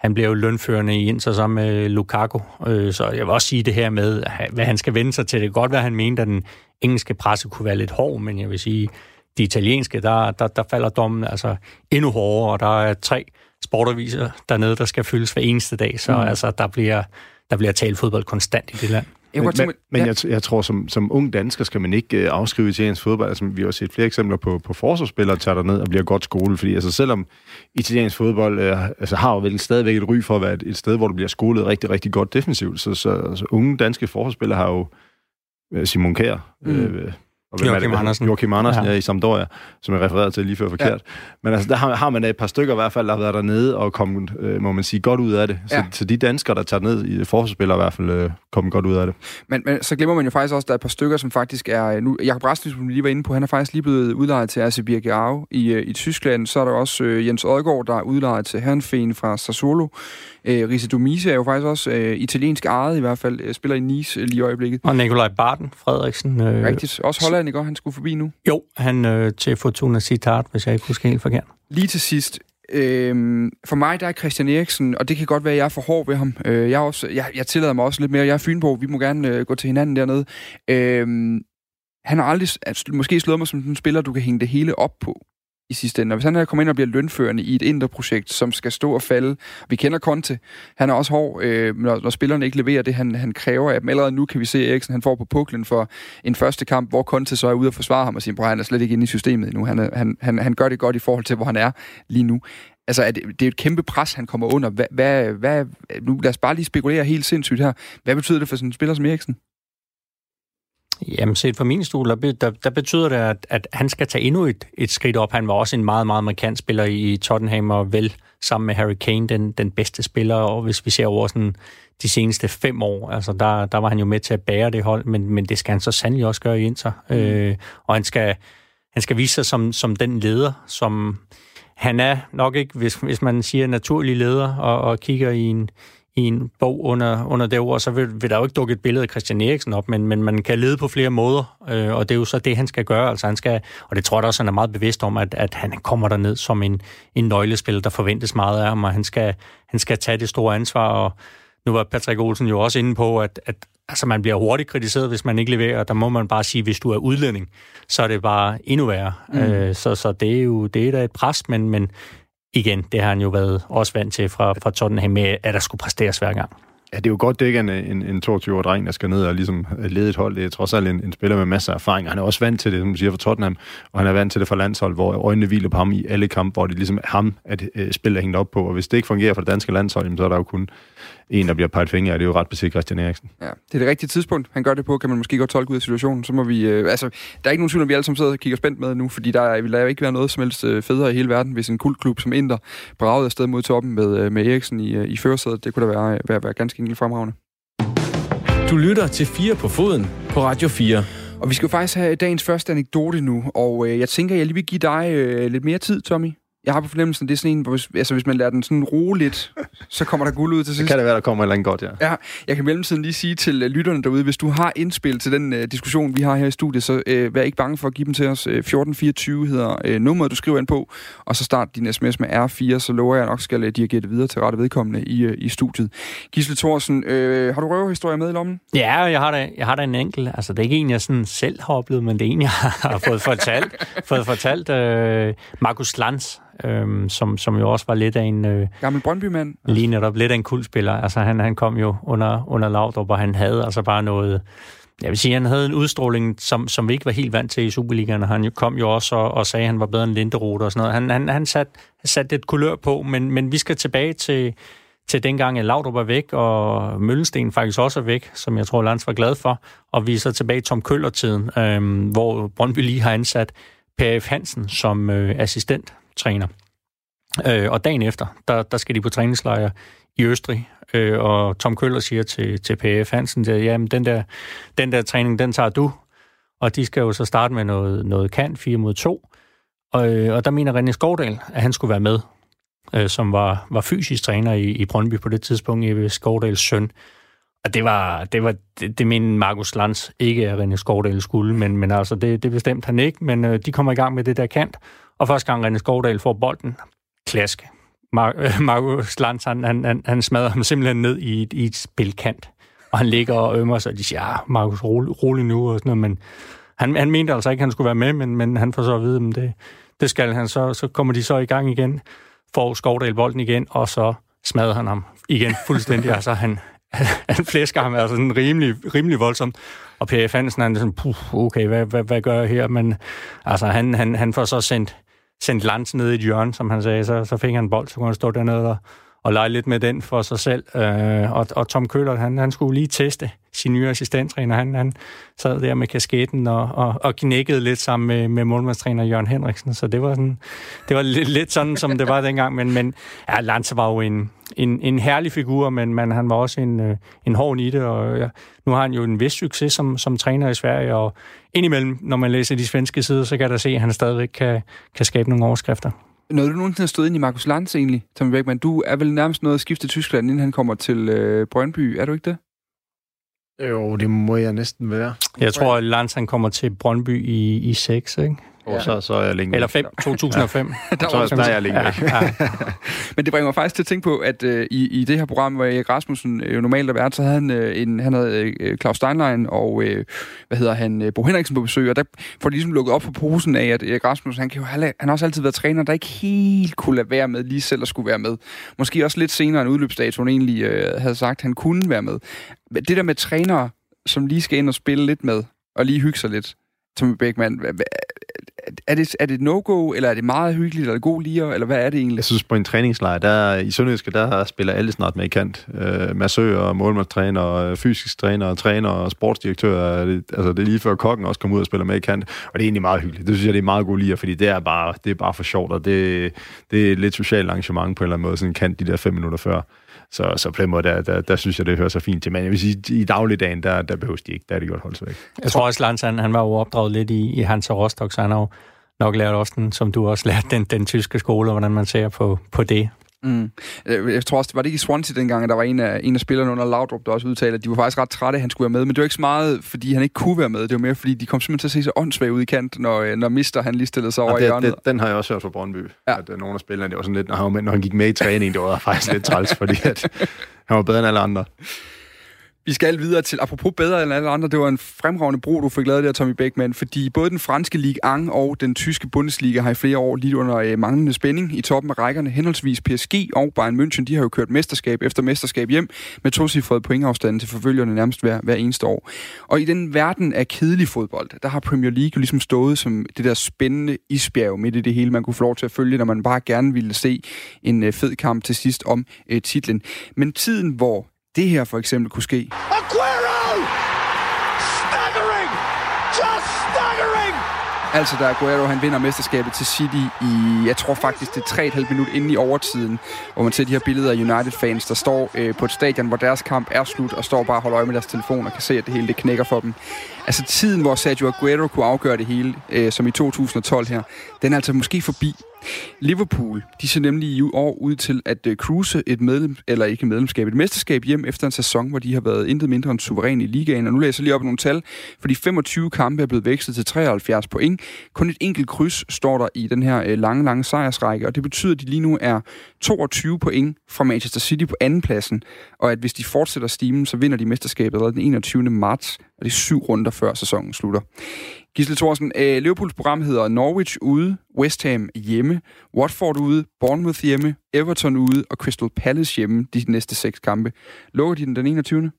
han bliver jo lønførende i Inter sammen med Lukaku. Øh, så jeg vil også sige det her med, hvad han skal vende sig til. Det kan godt være, han mente, at den engelske presse kunne være lidt hård, men jeg vil sige, de italienske, der, der, der falder dommen altså endnu hårdere, og der er tre sportaviser dernede, der skal fyldes hver eneste dag, så mm. altså, der bliver, der bliver talt fodbold konstant i det land. Jeg Men, men, men ja. jeg, jeg tror, som, som ung dansker skal man ikke øh, afskrive italiensk fodbold. Altså, vi har set flere eksempler på, på forsvarsspillere, der tager derned og bliver godt skole. Fordi altså, selvom italiensk fodbold øh, altså, har jo vel stadigvæk et ry for at være et, et sted, hvor du bliver skolet rigtig, rigtig godt defensivt, så, så altså, unge danske forsvarsspillere har jo øh, Simon Kjær, Mm. øh, og hvem er Joachim det? Andersen. Joachim Andersen, ja. Ja. i Sampdoria, som jeg refererede til lige før forkert. Ja. Men altså, der har, har man et par stykker i hvert fald, der har været dernede og kommet, øh, må man sige, godt ud af det. Så, Ja. så de danskere, der tager ned i forsvarsspillere i hvert fald, øh, kommet godt ud af det. Men, men så glemmer man jo faktisk også, at der er et par stykker, som faktisk er... Nu, Jakob Rasmussen, som vi lige var inde på, han er faktisk lige blevet udlejet til RC Birkeau i, øh, i Tyskland. Så er der også øh, Jens Odgaard, der er udlejet til Herrenfeen fra Sassuolo. Øh, Risse Domise er jo faktisk også øh, italiensk ejet i hvert fald, øh, spiller i Nice øh, lige i øjeblikket. Og Nikolaj Barten Frederiksen. Øh, Rigtigt. Også Holland, ikke? Og Han skulle forbi nu. Jo, han øh, til Fortuna Citat, hvis jeg ikke husker helt forkert. Lige til sidst. Øhm, for mig, der er Christian Eriksen, og det kan godt være, at jeg er for hård ved ham. Øh, jeg, også, jeg, jeg tillader mig også lidt mere. Jeg er Fynbo, vi må gerne øh, gå til hinanden dernede. Øhm, han har aldrig altså, måske slået mig som en spiller, du kan hænge det hele op på i sidste ende. Og hvis han her kommer ind og bliver lønførende i et indre projekt, som skal stå og falde, vi kender Conte, han er også hård, øh, når, når spillerne ikke leverer det, han, han kræver af dem. Allerede nu kan vi se, at Eriksen han får på puklen for en første kamp, hvor Conte så er ude og forsvare ham og siger, at han er slet ikke inde i systemet endnu. Han, er, han, han, han gør det godt i forhold til, hvor han er lige nu. Altså, er det, det er et kæmpe pres, han kommer under. Hvad, hvad, hvad, nu lad os bare lige spekulere helt sindssygt her. Hvad betyder det for sådan en spiller som Eriksen? Jamen, set fra min stol, der, der, der betyder det, at, at han skal tage endnu et, et skridt op. Han var også en meget, meget markant spiller i Tottenham, og vel sammen med Harry Kane, den, den bedste spiller, og hvis vi ser over sådan de seneste fem år, altså der, der var han jo med til at bære det hold, men, men det skal han så sandelig også gøre i Inter. Mm. Øh, og han skal, han skal vise sig som, som den leder, som han er nok ikke, hvis, hvis man siger naturlig leder, og, og kigger i en, i en bog under, under det ord, så vil, vil der jo ikke dukke et billede af Christian Eriksen op, men, men man kan lede på flere måder, øh, og det er jo så det, han skal gøre. Altså han skal, og det tror jeg også, han er meget bevidst om, at, at han kommer der ned som en, en nøglespiller, der forventes meget af ham, og han skal, han skal tage det store ansvar, og nu var Patrick Olsen jo også inde på, at, at altså man bliver hurtigt kritiseret, hvis man ikke leverer, og der må man bare sige, hvis du er udlænding, så er det bare endnu værre. Mm. Øh, så, så det er jo det er da et pres, men, men igen, det har han jo været også vant til fra, fra Tottenham med, at der skulle præsteres hver gang. Ja, det er jo godt, det ikke er en, en, en 22-årig dreng, der skal ned og ligesom lede et hold. Det er trods alt en, en spiller med masser af erfaring. Han er også vant til det, som du siger, for Tottenham, og han er vant til det for landshold, hvor øjnene hviler på ham i alle kampe, hvor det ligesom er ham, at øh, spillet er hængt op på. Og hvis det ikke fungerer for det danske landshold, jamen, så er der jo kun en, der bliver peget fingre, og det er jo ret besiddet Christian Eriksen. Ja, det er det rigtige tidspunkt, han gør det på, kan man måske godt tolke ud af situationen. Så må vi, øh, altså, der er ikke nogen tvivl om, vi alle sammen sidder og kigger spændt med nu, fordi der vil der jo ikke være noget som helst øh, federe i hele verden, hvis en kultklub som Inter bragede afsted mod toppen med, øh, med Eriksen i, øh, i førersædet. Det kunne da være, være, være ganske enkelt fremragende. Du lytter til 4 på foden på Radio 4. Og vi skal jo faktisk have dagens første anekdote nu, og øh, jeg tænker, jeg lige vil give dig øh, lidt mere tid, Tommy. Jeg har på fornemmelsen, det er sådan en, hvor hvis, altså, hvis man lader den sådan roe lidt, så kommer der guld ud til sidst. kan det være, der kommer et eller andet godt, ja. Ja, jeg kan i mellemtiden lige sige til øh, lytterne derude, hvis du har indspil til den øh, diskussion, vi har her i studiet, så øh, vær ikke bange for at give dem til os. Øh, 1424 hedder øh, nummeret, du skriver ind på, og så start din sms med R4, så lover jeg nok skal øh, dirigere det videre til rette vedkommende i, øh, i studiet. Gisle Thorsen, øh, har du røverhistorie med i lommen? Ja, jeg har da, jeg har da en enkelt. Altså, det er ikke en, jeg sådan selv har oplevet, men det er en, jeg [laughs] har fået fortalt. fået fortalt øh, Markus Lanz, øh, som, som jo også var lidt af en... Øh, Gammel Brøndby-mand? lige netop lidt af en kuldspiller. Altså, han, han kom jo under, under Laudrup, og han havde altså bare noget... Jeg vil sige, han havde en udstråling, som, som vi ikke var helt vant til i Superligaen, og han jo- kom jo også og, og sagde, at han var bedre end Linderoth og sådan noget. Han, han, han satte sat lidt kulør på, men, men vi skal tilbage til, til dengang, at Laudrup var væk, og Møllensten faktisk også er væk, som jeg tror, Lands var glad for. Og vi er så tilbage i Tom Køller-tiden, øhm, hvor Brøndby lige har ansat Per F. Hansen som øh, træner. Øh, og dagen efter, der, der skal de på træningslejr i Østrig, øh, og Tom Køller siger til, til PF Hansen, at jamen, den, der, den der træning, den tager du, og de skal jo så starte med noget, noget kant, 4 mod 2, og, øh, og der mener René Skovdal, at han skulle være med, øh, som var, var fysisk træner i, i Brøndby på det tidspunkt, i Skovdals søn. Og det var, det var det, det mente Markus Lands ikke, at René Skovdal skulle, men, men altså, det, det bestemte han ikke, men øh, de kommer i gang med det der kant, og første gang René Skovdal får bolden, klask. Mar- [laughs] Markus Lands, han, han, han, han smadrer ham simpelthen ned i et, i et spilkant, og han ligger og ømmer sig, og de siger, ja, Markus, rolig, rolig nu, og sådan noget, men han, han mente altså ikke, at han skulle være med, men, men han får så at vide, at det, det skal han. Så, så kommer de så i gang igen, får Skovdal bolden igen, og så smadrer han ham igen fuldstændig. [laughs] altså, han, [laughs] han flæsker ham altså sådan rimelig, rimelig voldsomt. Og Per Fansen, han er sådan, puh, okay, hvad, hvad, hvad gør jeg her? Men altså, han, han, han får så sendt, sendt Lance ned i et hjørne, som han sagde. Så, så fik han en bold, så kunne han stå dernede og, og lege lidt med den for sig selv. Øh, og, og Tom Køller, han, han skulle lige teste sin nye assistenttræner. Han, han sad der med kasketten og, og, og knækkede lidt sammen med, med målmandstræner Jørgen Henriksen. Så det var, sådan, det var lidt, lidt sådan, som det var dengang. Men, men ja, Lance var jo en, en, en herlig figur, men, men han var også en, øh, en hård nitte. Og ja, nu har han jo en vis succes som, som træner i Sverige. Og indimellem, når man læser de svenske sider, så kan der se, at han stadigvæk kan, kan skabe nogle overskrifter. Noget du nogensinde har stået ind i Markus Lanz egentlig, Tommy Beckmann. Du er vel nærmest noget at skifte til Tyskland, inden han kommer til øh, Brøndby. Er du ikke det? Jo, det må jeg næsten være. Jeg tror, at Lanz han kommer til Brøndby i, i 6, ikke? Og ja. så, så er jeg længe Eller 5, 2005. Ja. [laughs] der så, der er jeg længe ja, ja. [laughs] Men det bringer mig faktisk til at tænke på, at øh, i, i det her program, hvor Erik Rasmussen øh, jo normalt er vært, så havde han, øh, en, han havde øh, Claus Steinlein og, øh, hvad hedder han, øh, Bo Henriksen på besøg, og der får de ligesom lukket op på posen af, at Erik Rasmussen, han, kan jo han har også altid været træner, der ikke helt kunne lade være med, lige selv at skulle være med. Måske også lidt senere, end udløbsdatoen egentlig øh, havde sagt, at han kunne være med. Det der med trænere, som lige skal ind og spille lidt med, og lige hygge sig lidt, Tommy Beckmann, er det, er det no-go, eller er det meget hyggeligt, eller god lige, eller hvad er det egentlig? Jeg synes, på en træningslejr, der, i Sønderjyske, der spiller alle snart med i kant. Øh, massører, målmandstræner, fysisk træner, træner og sportsdirektør. Det, altså, det er lige før kokken også kommer ud og spiller med i kant. Og det er egentlig meget hyggeligt. Det synes jeg, det er meget god lige, fordi det er bare, det er bare for sjovt, og det, det er lidt socialt arrangement på en eller anden måde, sådan en kant de der fem minutter før. Så, så på den måde, der, der, der synes jeg, det hører så fint til. Men jeg vil sige, i dagligdagen, der, der behøves de ikke. Der er det godt holdt sig væk. Jeg tror også, Lance, han, han var jo opdraget lidt i, i Hans og Rostock, så han har jo nok lært også den, som du også lærte, den, den tyske skole, hvordan man ser på, på det. Mm. Jeg tror også, det var det ikke i Swansea dengang, at der var en af, en af spillerne under Laudrup, der også udtalte, at de var faktisk ret trætte, at han skulle være med. Men det var ikke så meget, fordi han ikke kunne være med. Det var mere, fordi de kom simpelthen til at se så åndssvagt ud i kant, når, øh, når Mister han lige stillede sig over det, i hjørnet. Det, den har jeg også hørt fra Brøndby. Ja. At uh, nogle af spillerne, det var sådan lidt, når han, når han gik med i træning, det var faktisk lidt træls, fordi at, han var bedre end alle andre. Vi skal videre til, apropos bedre end alle andre, det var en fremragende bro, du fik lavet der, Tommy Beckmann, fordi både den franske Ligue 1 og den tyske Bundesliga har i flere år lidt under øh, manglende spænding i toppen af rækkerne. Henholdsvis PSG og Bayern München, de har jo kørt mesterskab efter mesterskab hjem med tocifrede pointafstanden til forfølgerne nærmest hver, hver eneste år. Og i den verden af kedelig fodbold, der har Premier League jo ligesom stået som det der spændende isbjerg midt i det hele, man kunne få lov til at følge, når man bare gerne ville se en øh, fed kamp til sidst om øh, titlen. Men tiden, hvor det her for eksempel kunne ske. Aguero! Staggering! Just staggering! Altså, da Aguero han vinder mesterskabet til City i, jeg tror faktisk, det er 3,5 minut inde i overtiden, hvor man ser de her billeder af United-fans, der står øh, på et stadion, hvor deres kamp er slut, og står bare og holder øje med deres telefon og kan se, at det hele det knækker for dem. Altså tiden, hvor Sergio Aguero kunne afgøre det hele, øh, som i 2012 her, den er altså måske forbi. Liverpool, de ser nemlig i år ud til at øh, cruise et medlem, eller ikke medlemskab, et mesterskab hjem efter en sæson, hvor de har været intet mindre end suveræn i ligaen. Og nu læser jeg lige op nogle tal, for de 25 kampe er blevet vekslet til 73 point. Kun et enkelt kryds står der i den her øh, lange, lange sejrsrække, og det betyder, at de lige nu er 22 point fra Manchester City på andenpladsen, og at hvis de fortsætter stimen, så vinder de mesterskabet allerede den 21. marts, og det er syv runder før sæsonen slutter. Gisle Thorsen, øh, Liverpools program hedder Norwich ude, West Ham hjemme, Watford ude, Bournemouth hjemme, Everton ude og Crystal Palace hjemme de næste seks kampe. Lukker de den den 21.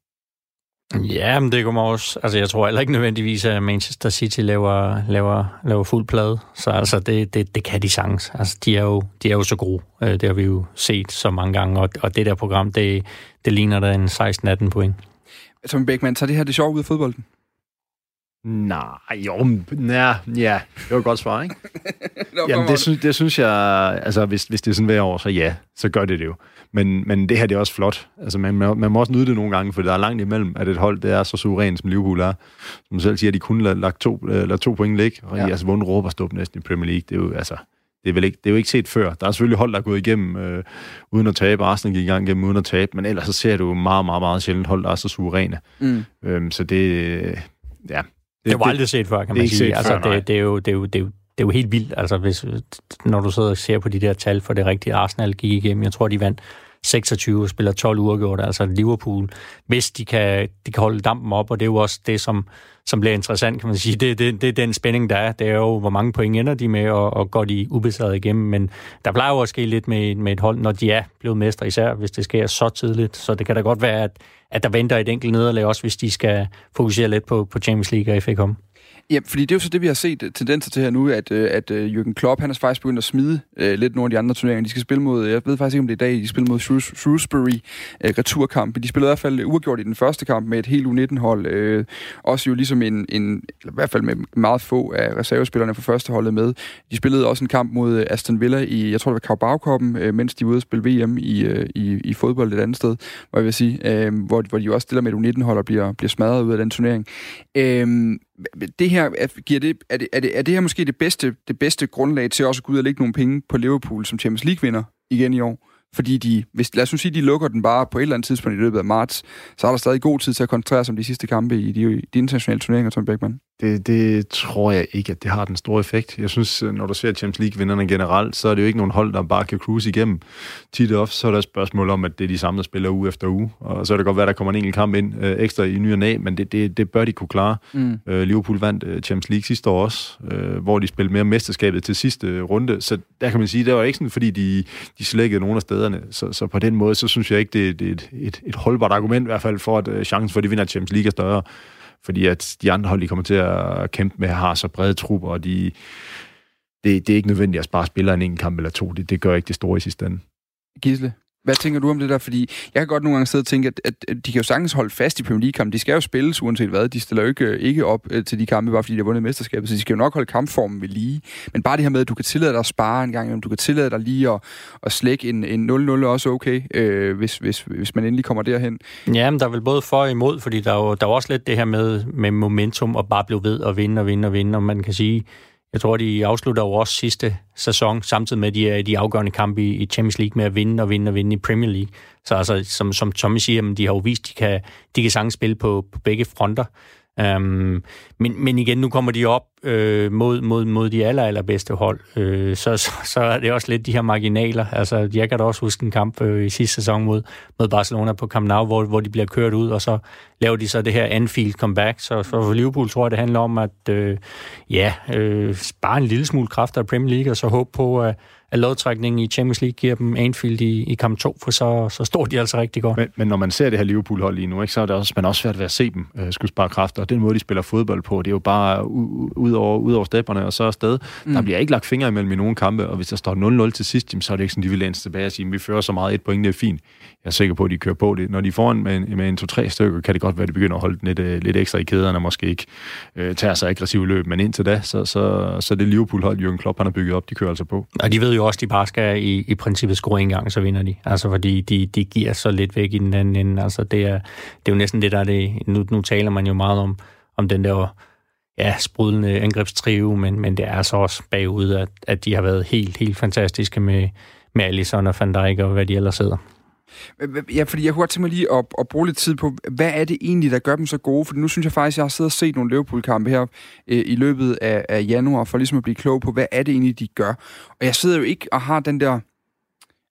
Ja, men det kommer også... Altså, jeg tror heller ikke nødvendigvis, at Manchester City laver, laver, laver fuld plade. Så altså, det, det, det kan de sagtens. Altså, de er jo, de er jo så gode. Øh, det har vi jo set så mange gange. Og, og det der program, det, det ligner da en 16-18 point. Tommy Beckmann, tager det her det sjovt ud af fodbolden? Nej, jo, ja, ja, det var et godt svar, ikke? [laughs] Jamen, det, synes, det synes jeg, altså hvis, hvis det er sådan hver år, så ja, så gør det det jo. Men, men det her, det er også flot. Altså, man, man må også nyde det nogle gange, for der er langt imellem, at et hold, det er så suverænt, som Liverpool er. Som selv siger, at de kun lader lagt to, lad to point ligge, og ja. de altså vundet råberstop næsten i Premier League. Det er jo, altså, det er, vel ikke, det er jo ikke set før. Der er selvfølgelig hold, der er gået igennem øh, uden at tabe. Arsenal gik i gang igennem uden at tabe, men ellers så ser du meget, meget, meget sjældent hold, der er så suveræne. Mm. Øhm, så det, ja, det, det var aldrig set før, kan man sige. Altså, før, det, det, er jo, det, er jo, det, er jo, det er jo helt vildt, altså, hvis, når du sidder og ser på de der tal for det rigtige Arsenal gik igennem. Jeg tror, de vandt 26 og spiller 12 uger altså Liverpool, hvis de kan, de kan holde dampen op, og det er jo også det, som, som bliver interessant, kan man sige. Det, det, det er den spænding, der er. Det er jo, hvor mange point ender de med, og, og går de ubesejret igennem. Men der plejer jo at ske lidt med, med et hold, når de er blevet mestre, især hvis det sker så tidligt. Så det kan da godt være, at, at der venter et enkelt nederlag, også hvis de skal fokusere lidt på, på Champions League og FA Cup. Ja, fordi det er jo så det, vi har set øh, tendenser til her nu, at, øh, at uh, Jürgen Klopp, han er faktisk begyndt at smide uh, lidt nogle af de andre turneringer. De skal spille mod, jeg ved faktisk ikke, om det er i dag, de spiller mod Shrewsbury uh, returkamp. De spillede i hvert fald uafgjort i den første kamp med et helt U19-hold. Uh, også jo ligesom en, en, eller i hvert fald med meget få af reservespillerne fra første holdet med. De spillede også en kamp mod Aston Villa i, jeg tror det var Carabao-koppen, uh, mens de var ude at spille VM i, uh, i, i fodbold et andet sted, hvor jeg vil sige, uh, hvor, hvor de jo også stiller med et U19-hold og bliver, bliver smadret ud af den turnering. Uh, det her, giver det, er, det, er, det, er det her måske det bedste, det bedste grundlag til også at gå ud og lægge nogle penge på Liverpool som Champions League-vinder igen i år? Fordi de, hvis, lad os nu sige, de lukker den bare på et eller andet tidspunkt i løbet af marts, så er der stadig god tid til at koncentrere sig om de sidste kampe i de, de internationale turneringer, Tom Beckmann. Det, det tror jeg ikke, at det har den store effekt. Jeg synes, når du ser Champions League-vinderne generelt, så er det jo ikke nogen hold, der bare kan cruise igennem. Tit og ofte, så er der et spørgsmål om, at det er de samme, der spiller uge efter uge. Og så er det godt være, at der kommer en enkelt kamp ind øh, ekstra i ny og næ, men det, det, det bør de kunne klare. Mm. Øh, Liverpool vandt øh, Champions League sidste år også, øh, hvor de spillede mere mesterskabet til sidste øh, runde. Så der kan man sige, det var ikke sådan, fordi de, de slækkede nogle af stederne. Så, så på den måde, så synes jeg ikke, det, det er et, et, et holdbart argument i hvert fald for, at øh, chancen for, at de vinder Champions League er større fordi at de andre hold, de kommer til at kæmpe med, har så brede trupper, og de, det, det er ikke nødvendigt at spare spillere en enkelt kamp eller to. Det, det gør ikke det store i sidste ende. Gisle? Hvad tænker du om det der? Fordi jeg kan godt nogle gange sidde og tænke, at, at, at de kan jo sagtens holde fast i Premier League-kampen. De skal jo spilles uanset hvad. De stiller jo ikke, øh, ikke op øh, til de kampe, bare fordi de har vundet mesterskabet. Så de skal jo nok holde kampformen ved lige. Men bare det her med, at du kan tillade dig at spare en gang, du kan tillade dig lige at, at slække en, en 0-0 også okay, øh, hvis, hvis, hvis man endelig kommer derhen. Ja, men der er vel både for og imod, fordi der er jo, der er også lidt det her med, med momentum og bare blive ved og vinde og vinde og vinde. Og man kan sige, jeg tror, de afslutter jo også sidste sæson, samtidig med de, i de afgørende kampe i, Champions League, med at vinde og vinde og vinde i Premier League. Så altså, som, som Tommy siger, de har jo vist, de kan, de kan sagtens spille på, på begge fronter. Um, men, men igen, nu kommer de op øh, mod, mod, mod de aller, allerbedste hold. Øh, så, så, så er det også lidt de her marginaler. Altså, jeg kan da også huske en kamp øh, i sidste sæson mod, mod Barcelona på Camp Nou, hvor, hvor de bliver kørt ud, og så laver de så det her Anfield comeback. Så, så for Liverpool tror jeg, det handler om at øh, ja, øh, spare en lille smule kraft af Premier League, og så håbe på, at at lodtrækningen i Champions League giver dem Anfield i, i kamp 2, for så, så står de altså rigtig godt. Men, men når man ser det her Liverpool-hold lige nu, ikke, så er det også, man også svært ved at se dem øh, skulle spare kræfter. Og den måde, de spiller fodbold på, det er jo bare ud over, ud over stepperne og så afsted. Mm. Der bliver ikke lagt fingre imellem i nogle kampe, og hvis der står 0-0 til sidst, så er det ikke sådan, de vil læne tilbage og sige, at vi fører så meget et point, det er fint. Jeg er sikker på, at de kører på det. Når de får en, med en, med en to-tre stykker, kan det godt være, at de begynder at holde lidt, uh, lidt ekstra i kæderne, og måske ikke uh, tager sig aggressiv løb. Men indtil da, så, så, så det Liverpool-hold, Jürgen Klopp han har bygget op, de kører altså på. Og de ved jo også, at de bare skal i, i princippet score en gang, så vinder de. Altså fordi de, de giver så lidt væk i den anden ende. Altså det er, det er jo næsten det, der er det. Nu, nu taler man jo meget om, om den der ja, sprudlende angrebstrive, men, men det er så også bagud, at, at de har været helt, helt fantastiske med, med Alisson og Van Dijk og hvad de ellers hedder. Ja, fordi jeg kunne godt tænke mig lige at, at bruge lidt tid på, hvad er det egentlig, der gør dem så gode? For nu synes jeg faktisk, at jeg har siddet og set nogle Liverpool-kampe her øh, i løbet af, af januar, for ligesom at blive klog på, hvad er det egentlig, de gør? Og jeg sidder jo ikke og har den der...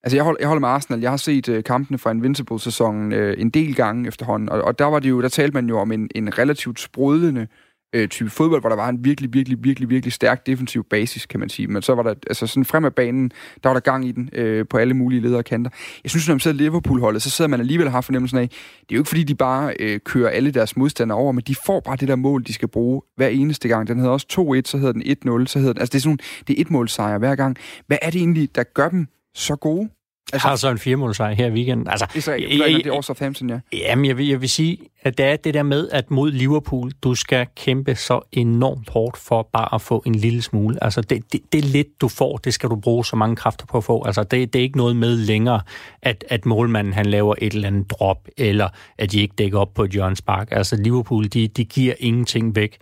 Altså, jeg holder, jeg holder med Arsenal. Jeg har set øh, kampene fra Invincible-sæsonen øh, en del gange efterhånden, og, og der var det jo, der talte man jo om en, en relativt sprudlende øh, øh, type fodbold, hvor der var en virkelig, virkelig, virkelig, virkelig stærk defensiv basis, kan man sige. Men så var der, altså sådan frem af banen, der var der gang i den øh, på alle mulige ledere kanter. Jeg synes, når man sidder Liverpool-holdet, så sidder man alligevel og har fornemmelsen af, det er jo ikke fordi, de bare øh, kører alle deres modstandere over, men de får bare det der mål, de skal bruge hver eneste gang. Den hedder også 2-1, så hedder den 1-0, så hedder den, altså det er sådan det er et målsejr hver gang. Hvad er det egentlig, der gør dem så gode? Altså, har så en firemålsejr her i weekenden. Altså, Israel, jeg, det er også Southampton, ja. Jamen, jeg vil, jeg vil sige, at det er det der med, at mod Liverpool, du skal kæmpe så enormt hårdt for bare at få en lille smule. Altså, det, det, det lidt, du får, det skal du bruge så mange kræfter på at få. Altså, det, det er ikke noget med længere, at, at målmanden han laver et eller andet drop, eller at de ikke dækker op på et hjørnspark. Altså, Liverpool, de, de giver ingenting væk.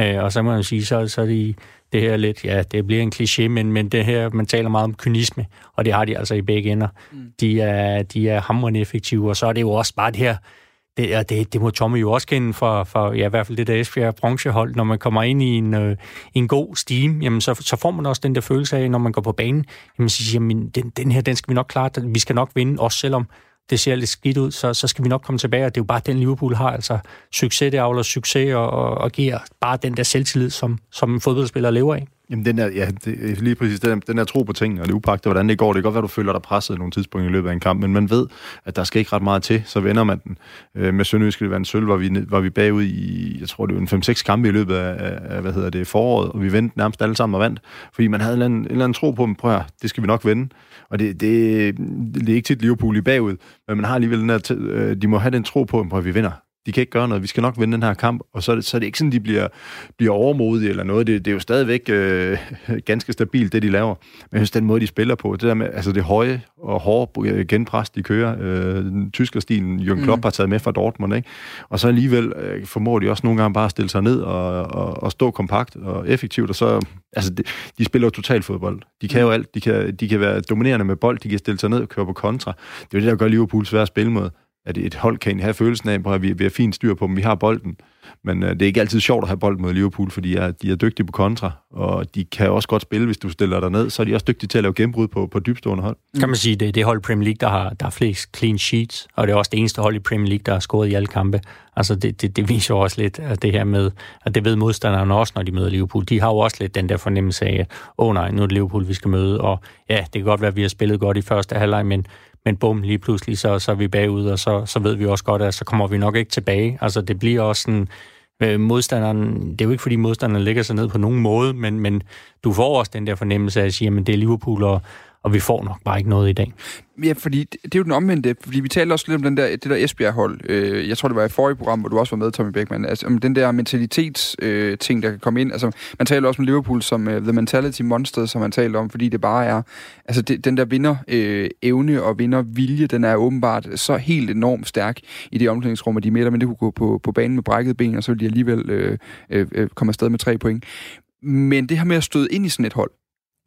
Øh, og så må man sige, så, så er de det her lidt, ja, det bliver en kliché, men, men det her, man taler meget om kynisme, og det har de altså i begge ender. Mm. De, er, de er hamrende effektive, og så er det jo også bare det her, det, det, det må Tommy jo også kende for, for ja, i hvert fald det der Esbjerg branchehold. Når man kommer ind i en, øh, en god steam, jamen, så, så får man også den der følelse af, når man går på banen, jamen, så siger jamen, den, den her, den skal vi nok klare, vi skal nok vinde, også selvom det ser lidt skidt ud, så, så skal vi nok komme tilbage, og det er jo bare den Liverpool har, altså succes, det afler succes, og, og, og giver bare den der selvtillid, som, som en fodboldspiller lever af. Jamen, den er, ja, det, lige præcis, den, den er tro på tingene, og det upagte, hvordan det går. Det kan godt være, du føler dig presset nogle tidspunkter i løbet af en kamp, men man ved, at der skal ikke ret meget til, så vender man den. Øh, med Sønderjysk skal det være en sølv, hvor vi, var vi bagud i, jeg tror, det var en 5-6 kampe i løbet af, af, hvad hedder det, foråret, og vi vendte nærmest alle sammen og vandt, fordi man havde en eller anden, en eller anden tro på dem, prøv her, det skal vi nok vende. Og det, det, det er ikke tit Liverpool i bagud, men man har alligevel den der, øh, de må have den tro på, at vi vinder de kan ikke gøre noget, vi skal nok vinde den her kamp, og så er det, så er det ikke sådan, de bliver, bliver overmodige eller noget, det, det er jo stadigvæk øh, [laughs] ganske stabilt, det de laver, men jeg synes, den måde, de spiller på, det der med, altså det høje og hårde genpres, de kører, øh, tyskerstilen, Jürgen Klopp mm. har taget med fra Dortmund, ikke? og så alligevel øh, formår de også nogle gange bare at stille sig ned og, og, og stå kompakt og effektivt, og så, altså de, de spiller jo total fodbold, de kan mm. jo alt, de kan, de kan være dominerende med bold, de kan stille sig ned og køre på kontra, det er jo det, der gør Liverpool svært at spille mod, at et hold kan have følelsen af, at vi, vi har fint styr på dem, vi har bolden. Men øh, det er ikke altid sjovt at have bold mod Liverpool, fordi de er, de er dygtige på kontra, og de kan også godt spille, hvis du stiller dig ned, så er de også dygtige til at lave gennembrud på, på dybstående hold. Kan man sige, det er det hold i Premier League, der har, der har flest clean sheets, og det er også det eneste hold i Premier League, der har scoret i alle kampe. Altså det, det, det viser jo også lidt, at det her med, at det ved modstanderne også, når de møder Liverpool. De har jo også lidt den der fornemmelse af, åh oh, nej, nu er det Liverpool, vi skal møde, og ja, det kan godt være, at vi har spillet godt i første halvleg, men men bum, lige pludselig, så, så er vi bagud, og så, så ved vi også godt, at så kommer vi nok ikke tilbage. Altså, det bliver også sådan, øh, modstanderen, det er jo ikke, fordi modstanderen lægger sig ned på nogen måde, men, men du får også den der fornemmelse af at sige, at det er Liverpool, og, og vi får nok bare ikke noget i dag. Ja, fordi det, det er jo den omvendte, fordi vi talte også lidt om den der, det der Esbjerg-hold. Øh, jeg tror, det var i forrige program, hvor du også var med, Tommy Beckmann. Altså om den der mentalitets-ting, øh, ting, der kan komme ind. Altså, man taler også om Liverpool som øh, the mentality monster, som man taler om, fordi det bare er... Altså, det, den der vinder-evne øh, og vinder-vilje, den er åbenbart så helt enormt stærk i det omklædningsrum, at de mere men det kunne gå på, på banen med brækket ben, og så ville de alligevel øh, øh, øh, komme afsted med tre point. Men det her med at støde ind i sådan et hold,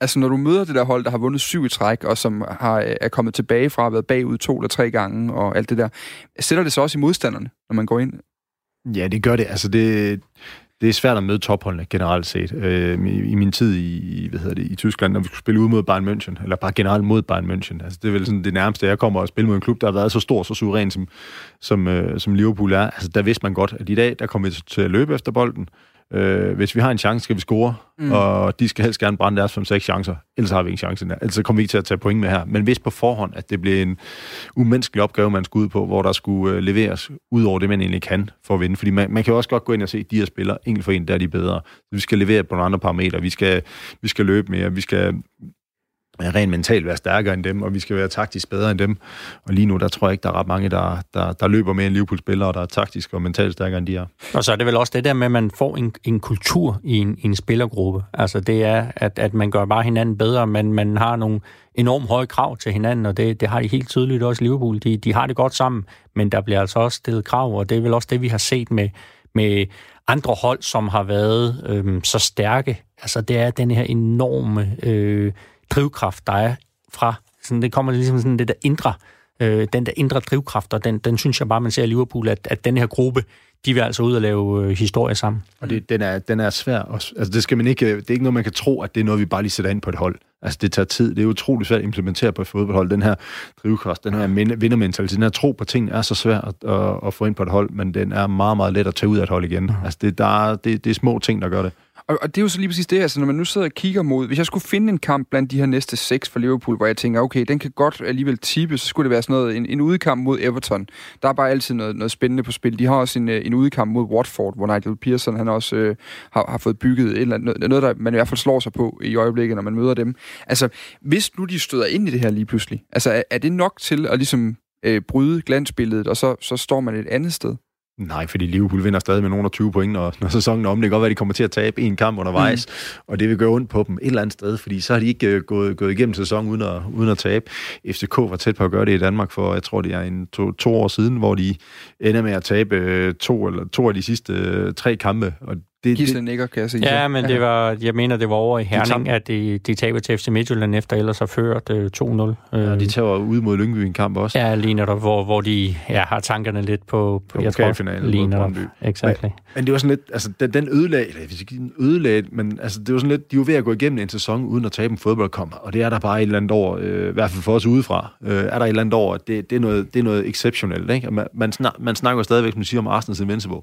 Altså, når du møder det der hold, der har vundet syv i træk, og som har, øh, er kommet tilbage fra at have været bagud to eller tre gange, og alt det der, sætter det så også i modstanderne, når man går ind? Ja, det gør det. Altså, det, det er svært at møde topholdene generelt set. Øh, i, I min tid i, hvad hedder det, i Tyskland, når vi skulle spille ud mod Bayern München, eller bare generelt mod Bayern München. Altså, det er vel sådan det nærmeste, jeg kommer at spille mod en klub, der har været så stor, så suveræn, som, som, øh, som Liverpool er. Altså, der vidste man godt, at i dag, der kommer vi til at løbe efter bolden, Øh, hvis vi har en chance, skal vi score, mm. og de skal helst gerne brænde deres 5-6 chancer, ellers har vi ingen chance. Ellers kommer vi ikke til at tage point med her. Men hvis på forhånd, at det bliver en umenneskelig opgave, man skulle ud på, hvor der skulle øh, leveres ud over det, man egentlig kan for at vinde. Fordi man, man kan jo også godt gå ind og se, at de her spillere, enkelt for en, der er de bedre. Så vi skal levere på nogle andre parametre. Vi skal, vi skal løbe mere, vi skal rent mentalt være stærkere end dem, og vi skal være taktisk bedre end dem. Og lige nu, der tror jeg ikke, der er ret mange, der, der, der løber med en Liverpool-spillere, der er taktisk og mentalt stærkere end de er. Og så er det vel også det der med, at man får en, en kultur i en, en spillergruppe. Altså det er, at, at man gør bare hinanden bedre, men man har nogle enormt høje krav til hinanden, og det, det har de helt tydeligt også i Liverpool. De, de har det godt sammen, men der bliver altså også stillet krav, og det er vel også det, vi har set med, med andre hold, som har været øhm, så stærke. Altså det er den her enorme... Øh, drivkraft, der er fra, sådan, det kommer ligesom sådan det der indre, øh, den der indre drivkraft, og den, den synes jeg bare, man ser i Liverpool, at, at den her gruppe, de vil altså ud og lave øh, historie sammen. Og det, den, er, den er svær. Også. Altså, det, skal man ikke, det er ikke noget, man kan tro, at det er noget, vi bare lige sætter ind på et hold. Altså, det tager tid. Det er utroligt svært at implementere på et fodboldhold. Den her drivkraft, den her vindermentalitet, den her tro på ting er så svær at, at, at, få ind på et hold, men den er meget, meget let at tage ud af et hold igen. Altså, det, der er, det, det er små ting, der gør det. Og, og det er jo så lige præcis det, altså når man nu sidder og kigger mod, hvis jeg skulle finde en kamp blandt de her næste seks for Liverpool, hvor jeg tænker, okay, den kan godt alligevel tippe, så skulle det være sådan noget, en, en udekamp mod Everton. Der er bare altid noget, noget spændende på spil. De har også en, øh, en udekamp mod Watford, hvor Nigel Pearson, han også øh, har, har fået bygget et eller andet, noget, der man i hvert fald slår sig på i øjeblikket, når man møder dem. Altså, hvis nu de støder ind i det her lige pludselig, altså er, er det nok til at ligesom øh, bryde glansbilledet, og så, så står man et andet sted? Nej, fordi Liverpool vinder stadig med nogen af 20 point, når, når sæsonen er om. Det kan godt være, at de kommer til at tabe en kamp undervejs, mm. og det vil gøre ondt på dem et eller andet sted, fordi så har de ikke uh, gået, gået igennem sæsonen uden at, uden at tabe. FCK var tæt på at gøre det i Danmark for, jeg tror, det er en to, to år siden, hvor de ender med at tabe uh, to, eller to af de sidste uh, tre kampe, og det, Gisle nikker, kan jeg sige. Ja, men det var, jeg mener, det var over i Herning, de at de, de taber til FC Midtjylland efter ellers har ført uh, 2-0. Ja, de tager ud mod Lyngby en kamp også. Ja, lige netop, hvor, hvor de ja, har tankerne lidt på, på jeg tror, lige netop. Exactly. Men, men, det var sådan lidt, altså den, den ødelag, eller hvis ikke den ødelag, men altså det var sådan lidt, de var ved at gå igennem en sæson uden at tabe en fodboldkamp, og det er der bare et eller andet år, øh, i hvert fald for os udefra, øh, er der et eller andet år, det, det, er noget, det er noget exceptionelt, ikke? man, man, snak, man snakker stadigvæk, man siger om Arsenal's Invincible,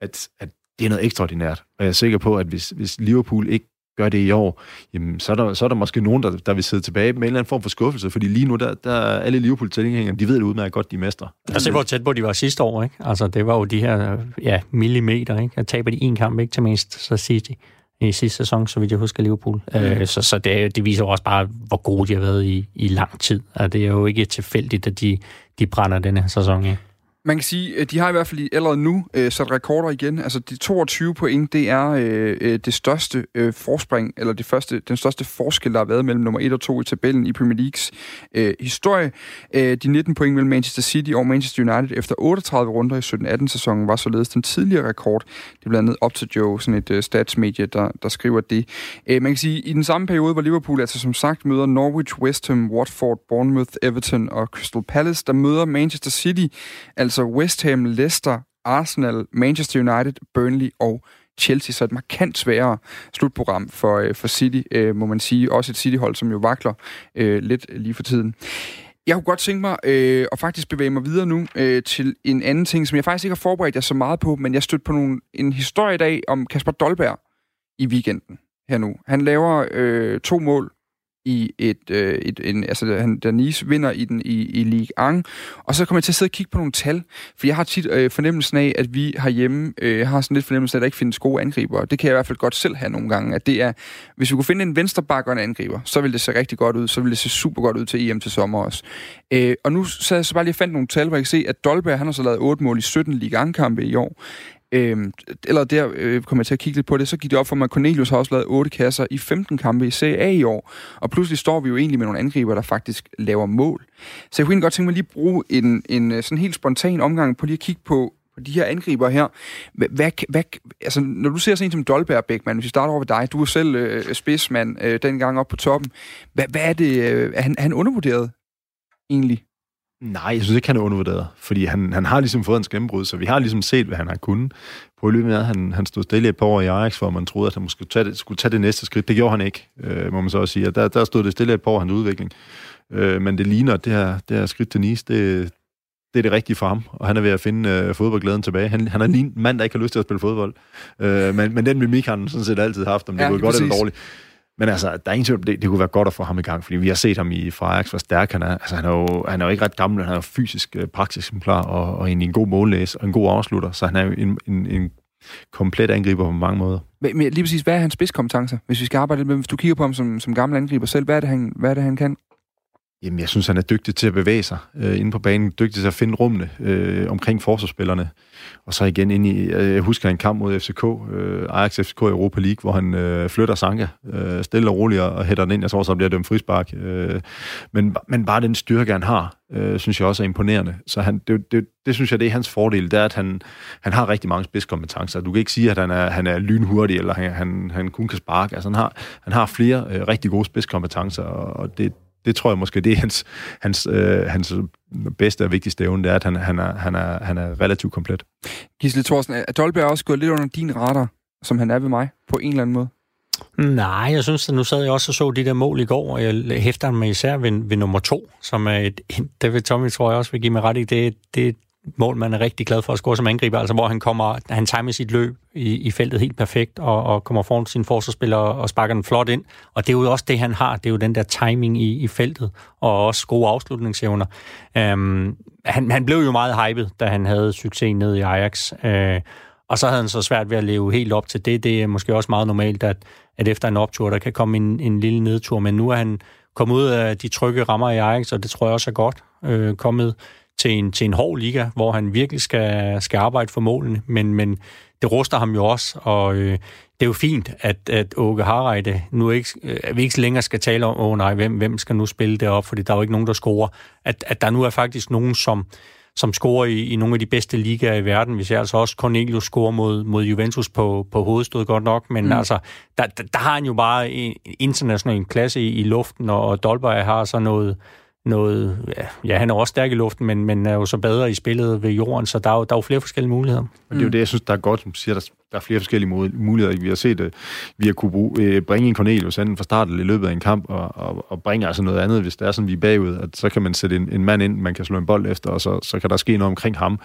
at, at det er noget ekstraordinært. Og jeg er sikker på, at hvis, hvis Liverpool ikke gør det i år, jamen, så, er der, så er der måske nogen, der, der vil sidde tilbage med en eller anden form for skuffelse, fordi lige nu, der, der er alle liverpool tilhængere de ved det udmærket godt, de er mestre. Altså, hvor tæt på de var sidste år, ikke? Altså, det var jo de her ja, millimeter, ikke? At taber de en kamp, ikke til så City i sidste sæson, så vidt jeg husker Liverpool. Mm. Øh, så så det, det viser også bare, hvor gode de har været i, i lang tid. Altså, det er jo ikke tilfældigt, at de, de brænder denne sæson af. Man kan sige, at de har i hvert fald allerede nu øh, sat rekorder igen. Altså de 22 point, det er øh, øh, det største øh, forspring, eller det første, den største forskel, der har været mellem nummer 1 og 2 i tabellen i Premier Leagues øh, historie. Øh, de 19 point mellem Manchester City og Manchester United efter 38 runder i 17-18 sæsonen var således den tidligere rekord. Det er blandt andet op til Joe, sådan et øh, statsmedie, der, der skriver det. Øh, man kan sige, i den samme periode, hvor Liverpool altså som sagt møder Norwich, West Ham, Watford, Bournemouth, Everton og Crystal Palace, der møder Manchester City, altså altså West Ham, Leicester, Arsenal, Manchester United, Burnley og Chelsea, så et markant sværere slutprogram for, øh, for City, øh, må man sige. Også et City-hold, som jo vakler øh, lidt lige for tiden. Jeg kunne godt tænke mig øh, at faktisk bevæge mig videre nu øh, til en anden ting, som jeg faktisk ikke har forberedt jer så meget på, men jeg stødte på nogle, en historie i dag om Kasper Dolberg i weekenden her nu. Han laver øh, to mål i et, øh, et en, altså han, der Nice vinder i den i, i Ligue 1, og så kommer jeg til at sidde og kigge på nogle tal, for jeg har tit øh, fornemmelsen af, at vi herhjemme øh, har sådan lidt fornemmelse af, at der ikke findes gode angriber. Det kan jeg i hvert fald godt selv have nogle gange, at det er, hvis vi kunne finde en venstreback og en angriber, så ville det se rigtig godt ud, så ville det se super godt ud til EM til sommer også. Øh, og nu så jeg så bare lige fandt nogle tal, hvor jeg kan se, at Dolberg han har så lavet 8 mål i 17 Ligue 1-kampe i år. Øh, eller der øh, kommer jeg til at kigge lidt på det, så gik det op for mig, at Cornelius har også lavet 8 kasser i 15 kampe i CA i år. Og pludselig står vi jo egentlig med nogle angriber, der faktisk laver mål. Så jeg kunne godt tænke mig lige at bruge en, en øh, sådan helt spontan omgang på lige at kigge på, på de her angriber her. Hvad, hvad, altså, når du ser sådan en som Dolberg, Bækman, hvis vi starter over ved dig, du er selv øh, spidsmand øh, dengang op på toppen. Hvad, hvad er det, øh, er, han, er han undervurderet egentlig? Nej, jeg synes ikke, han er undervurderet, fordi han, han har ligesom fået en gennembrud, så vi har ligesom set, hvad han har kunnet. På løbet af, han, han stod stille et par år i Ajax, hvor man troede, at han skulle tage det, skulle tage det næste skridt. Det gjorde han ikke, øh, må man så også sige. Der, der stod det stille et par år hans udvikling. Øh, men det ligner, at det her, det her skridt til Nice, det, det er det rigtige for ham, og han er ved at finde øh, fodboldglæden tilbage. Han, han er en mand, der ikke har lyst til at spille fodbold. Øh, men, men den mimik har han sådan set altid haft, om det ja, går godt eller dårligt. Men altså, der er ingen tvivl, det, det kunne være godt at få ham i gang, fordi vi har set ham i Ajax, hvor stærk han er. Altså, han er jo, han er jo ikke ret gammel, han er jo fysisk øh, klar, og, og egentlig en god mållæs og en god afslutter, så han er jo en, en, en komplet angriber på mange måder. Men, men lige præcis, hvad er hans spidskompetencer, hvis vi skal arbejde lidt med, hvis du kigger på ham som, som gammel angriber selv, hvad er det, han, hvad er det, han kan? Jamen, jeg synes, han er dygtig til at bevæge sig øh, inde på banen, dygtig til at finde rummene øh, omkring forsvarsspillerne. Og så igen ind i, øh, jeg husker en kamp mod FCK, øh, Ajax FCK i Europa League, hvor han øh, flytter Sanka øh, stille og roligt og hætter den ind. Jeg tror så, bliver dømt frispark. Øh, men, men bare den styrke, han har, øh, synes jeg også er imponerende. Så han, det, det, det synes jeg, det er hans fordel, det er, at han, han har rigtig mange spidskompetencer. Du kan ikke sige, at han er, han er lynhurtig, eller han, han, han kun kan sparke. Altså, han har, han har flere øh, rigtig gode spidskompetencer, og det, det tror jeg måske, det er hans, hans, øh, hans bedste og vigtigste evne, det er, at han, han, er, han, er, han er relativt komplet. Gisle Thorsen, er Dolberg også gået lidt under din radar, som han er ved mig, på en eller anden måde? Nej, jeg synes, at nu sad jeg også og så de der mål i går, og jeg hæfter mig især ved, ved nummer to, som er et, det vil Tommy, tror jeg også vil give mig ret i, det, det mål, man er rigtig glad for at score som angriber, altså hvor han kommer, han timer sit løb i, i feltet helt perfekt, og, og kommer foran sin forsvarsspiller og sparker den flot ind. Og det er jo også det, han har. Det er jo den der timing i, i feltet, og også gode afslutningsevner. Øhm, han, han blev jo meget hyped, da han havde succes nede i Ajax. øh, og så havde han så svært ved at leve helt op til det. Det er måske også meget normalt, at, at efter en optur, der kan komme en, en lille nedtur. Men nu er han kommet ud af de trygge rammer i Ajax, og det tror jeg også er godt. øh, kommet til en, til en hård liga, hvor han virkelig skal, skal arbejde for målene, men, men det ruster ham jo også, og øh, det er jo fint, at, at Åke Harreide nu ikke, øh, at vi ikke længere skal tale om, åh oh, nej, hvem, hvem skal nu spille det op, fordi der er jo ikke nogen, der scorer. At, at der nu er faktisk nogen, som, som scorer i, i nogle af de bedste ligaer i verden. Vi ser altså også Cornelius score mod, mod Juventus på, på hovedstød godt nok, men mm. altså, der, der, der har han jo bare en international klasse i, i luften, og, og Dolberg har så noget, noget... Ja, ja, han er også stærk i luften, men, men er jo så bedre i spillet ved jorden, så der er jo, der er jo flere forskellige muligheder. Og det er jo det, jeg synes, der er godt, som siger, der, der er flere forskellige muligheder. Vi har set, at vi har kunne bruge, øh, bringe en Cornelius anden fra starten i løbet af en kamp, og, og, og bringe altså noget andet, hvis det er sådan, vi er bagud, at så kan man sætte en, en mand ind, man kan slå en bold efter, og så, så kan der ske noget omkring ham.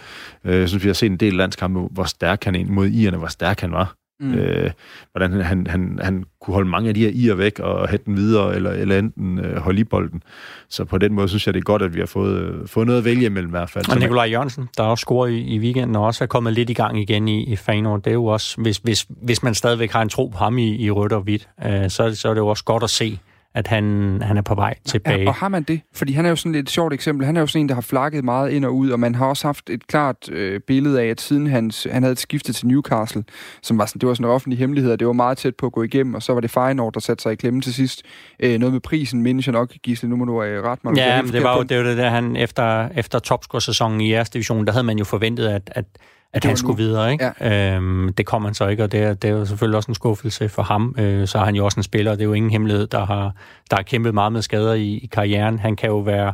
Øh, jeg synes, vi har set en del landskampe, hvor stærk han er mod irerne, hvor stærk han var. Mm. Øh, hvordan han, han, han kunne holde mange af de her ier væk og hætte den videre, eller, eller enten øh, holde i bolden. Så på den måde synes jeg, det er godt, at vi har fået, øh, fået noget at vælge imellem i hvert fald. Og Nikolaj Jørgensen, der også scoret i, i weekenden, og også er kommet lidt i gang igen i, i Feyenoord. Det er jo også, hvis, hvis, hvis man stadigvæk har en tro på ham i, i rødt og hvidt, øh, så, så er det jo også godt at se, at han, han er på vej tilbage. Ja, og har man det? Fordi han er jo sådan et sjovt eksempel. Han er jo sådan en, der har flakket meget ind og ud, og man har også haft et klart øh, billede af, at siden hans, han havde skiftet til Newcastle, som var sådan, det var sådan en offentlig hemmelighed, og det var meget tæt på at gå igennem, og så var det Feyenoord, der satte sig i klemme til sidst. Øh, noget med prisen, mindes jeg nok, Gisle, nu må du øh, ret mig. Ja, men det var jo det, var det der, han efter, efter topscore-sæsonen i jeres division, der havde man jo forventet, at, at at han skulle videre. Ikke? Ja. Øhm, det kom han så ikke, og det er, det er jo selvfølgelig også en skuffelse for ham. Øh, så er han jo også en spiller, og det er jo ingen hemmelighed, der har, der har kæmpet meget med skader i, i karrieren. Han kan jo være...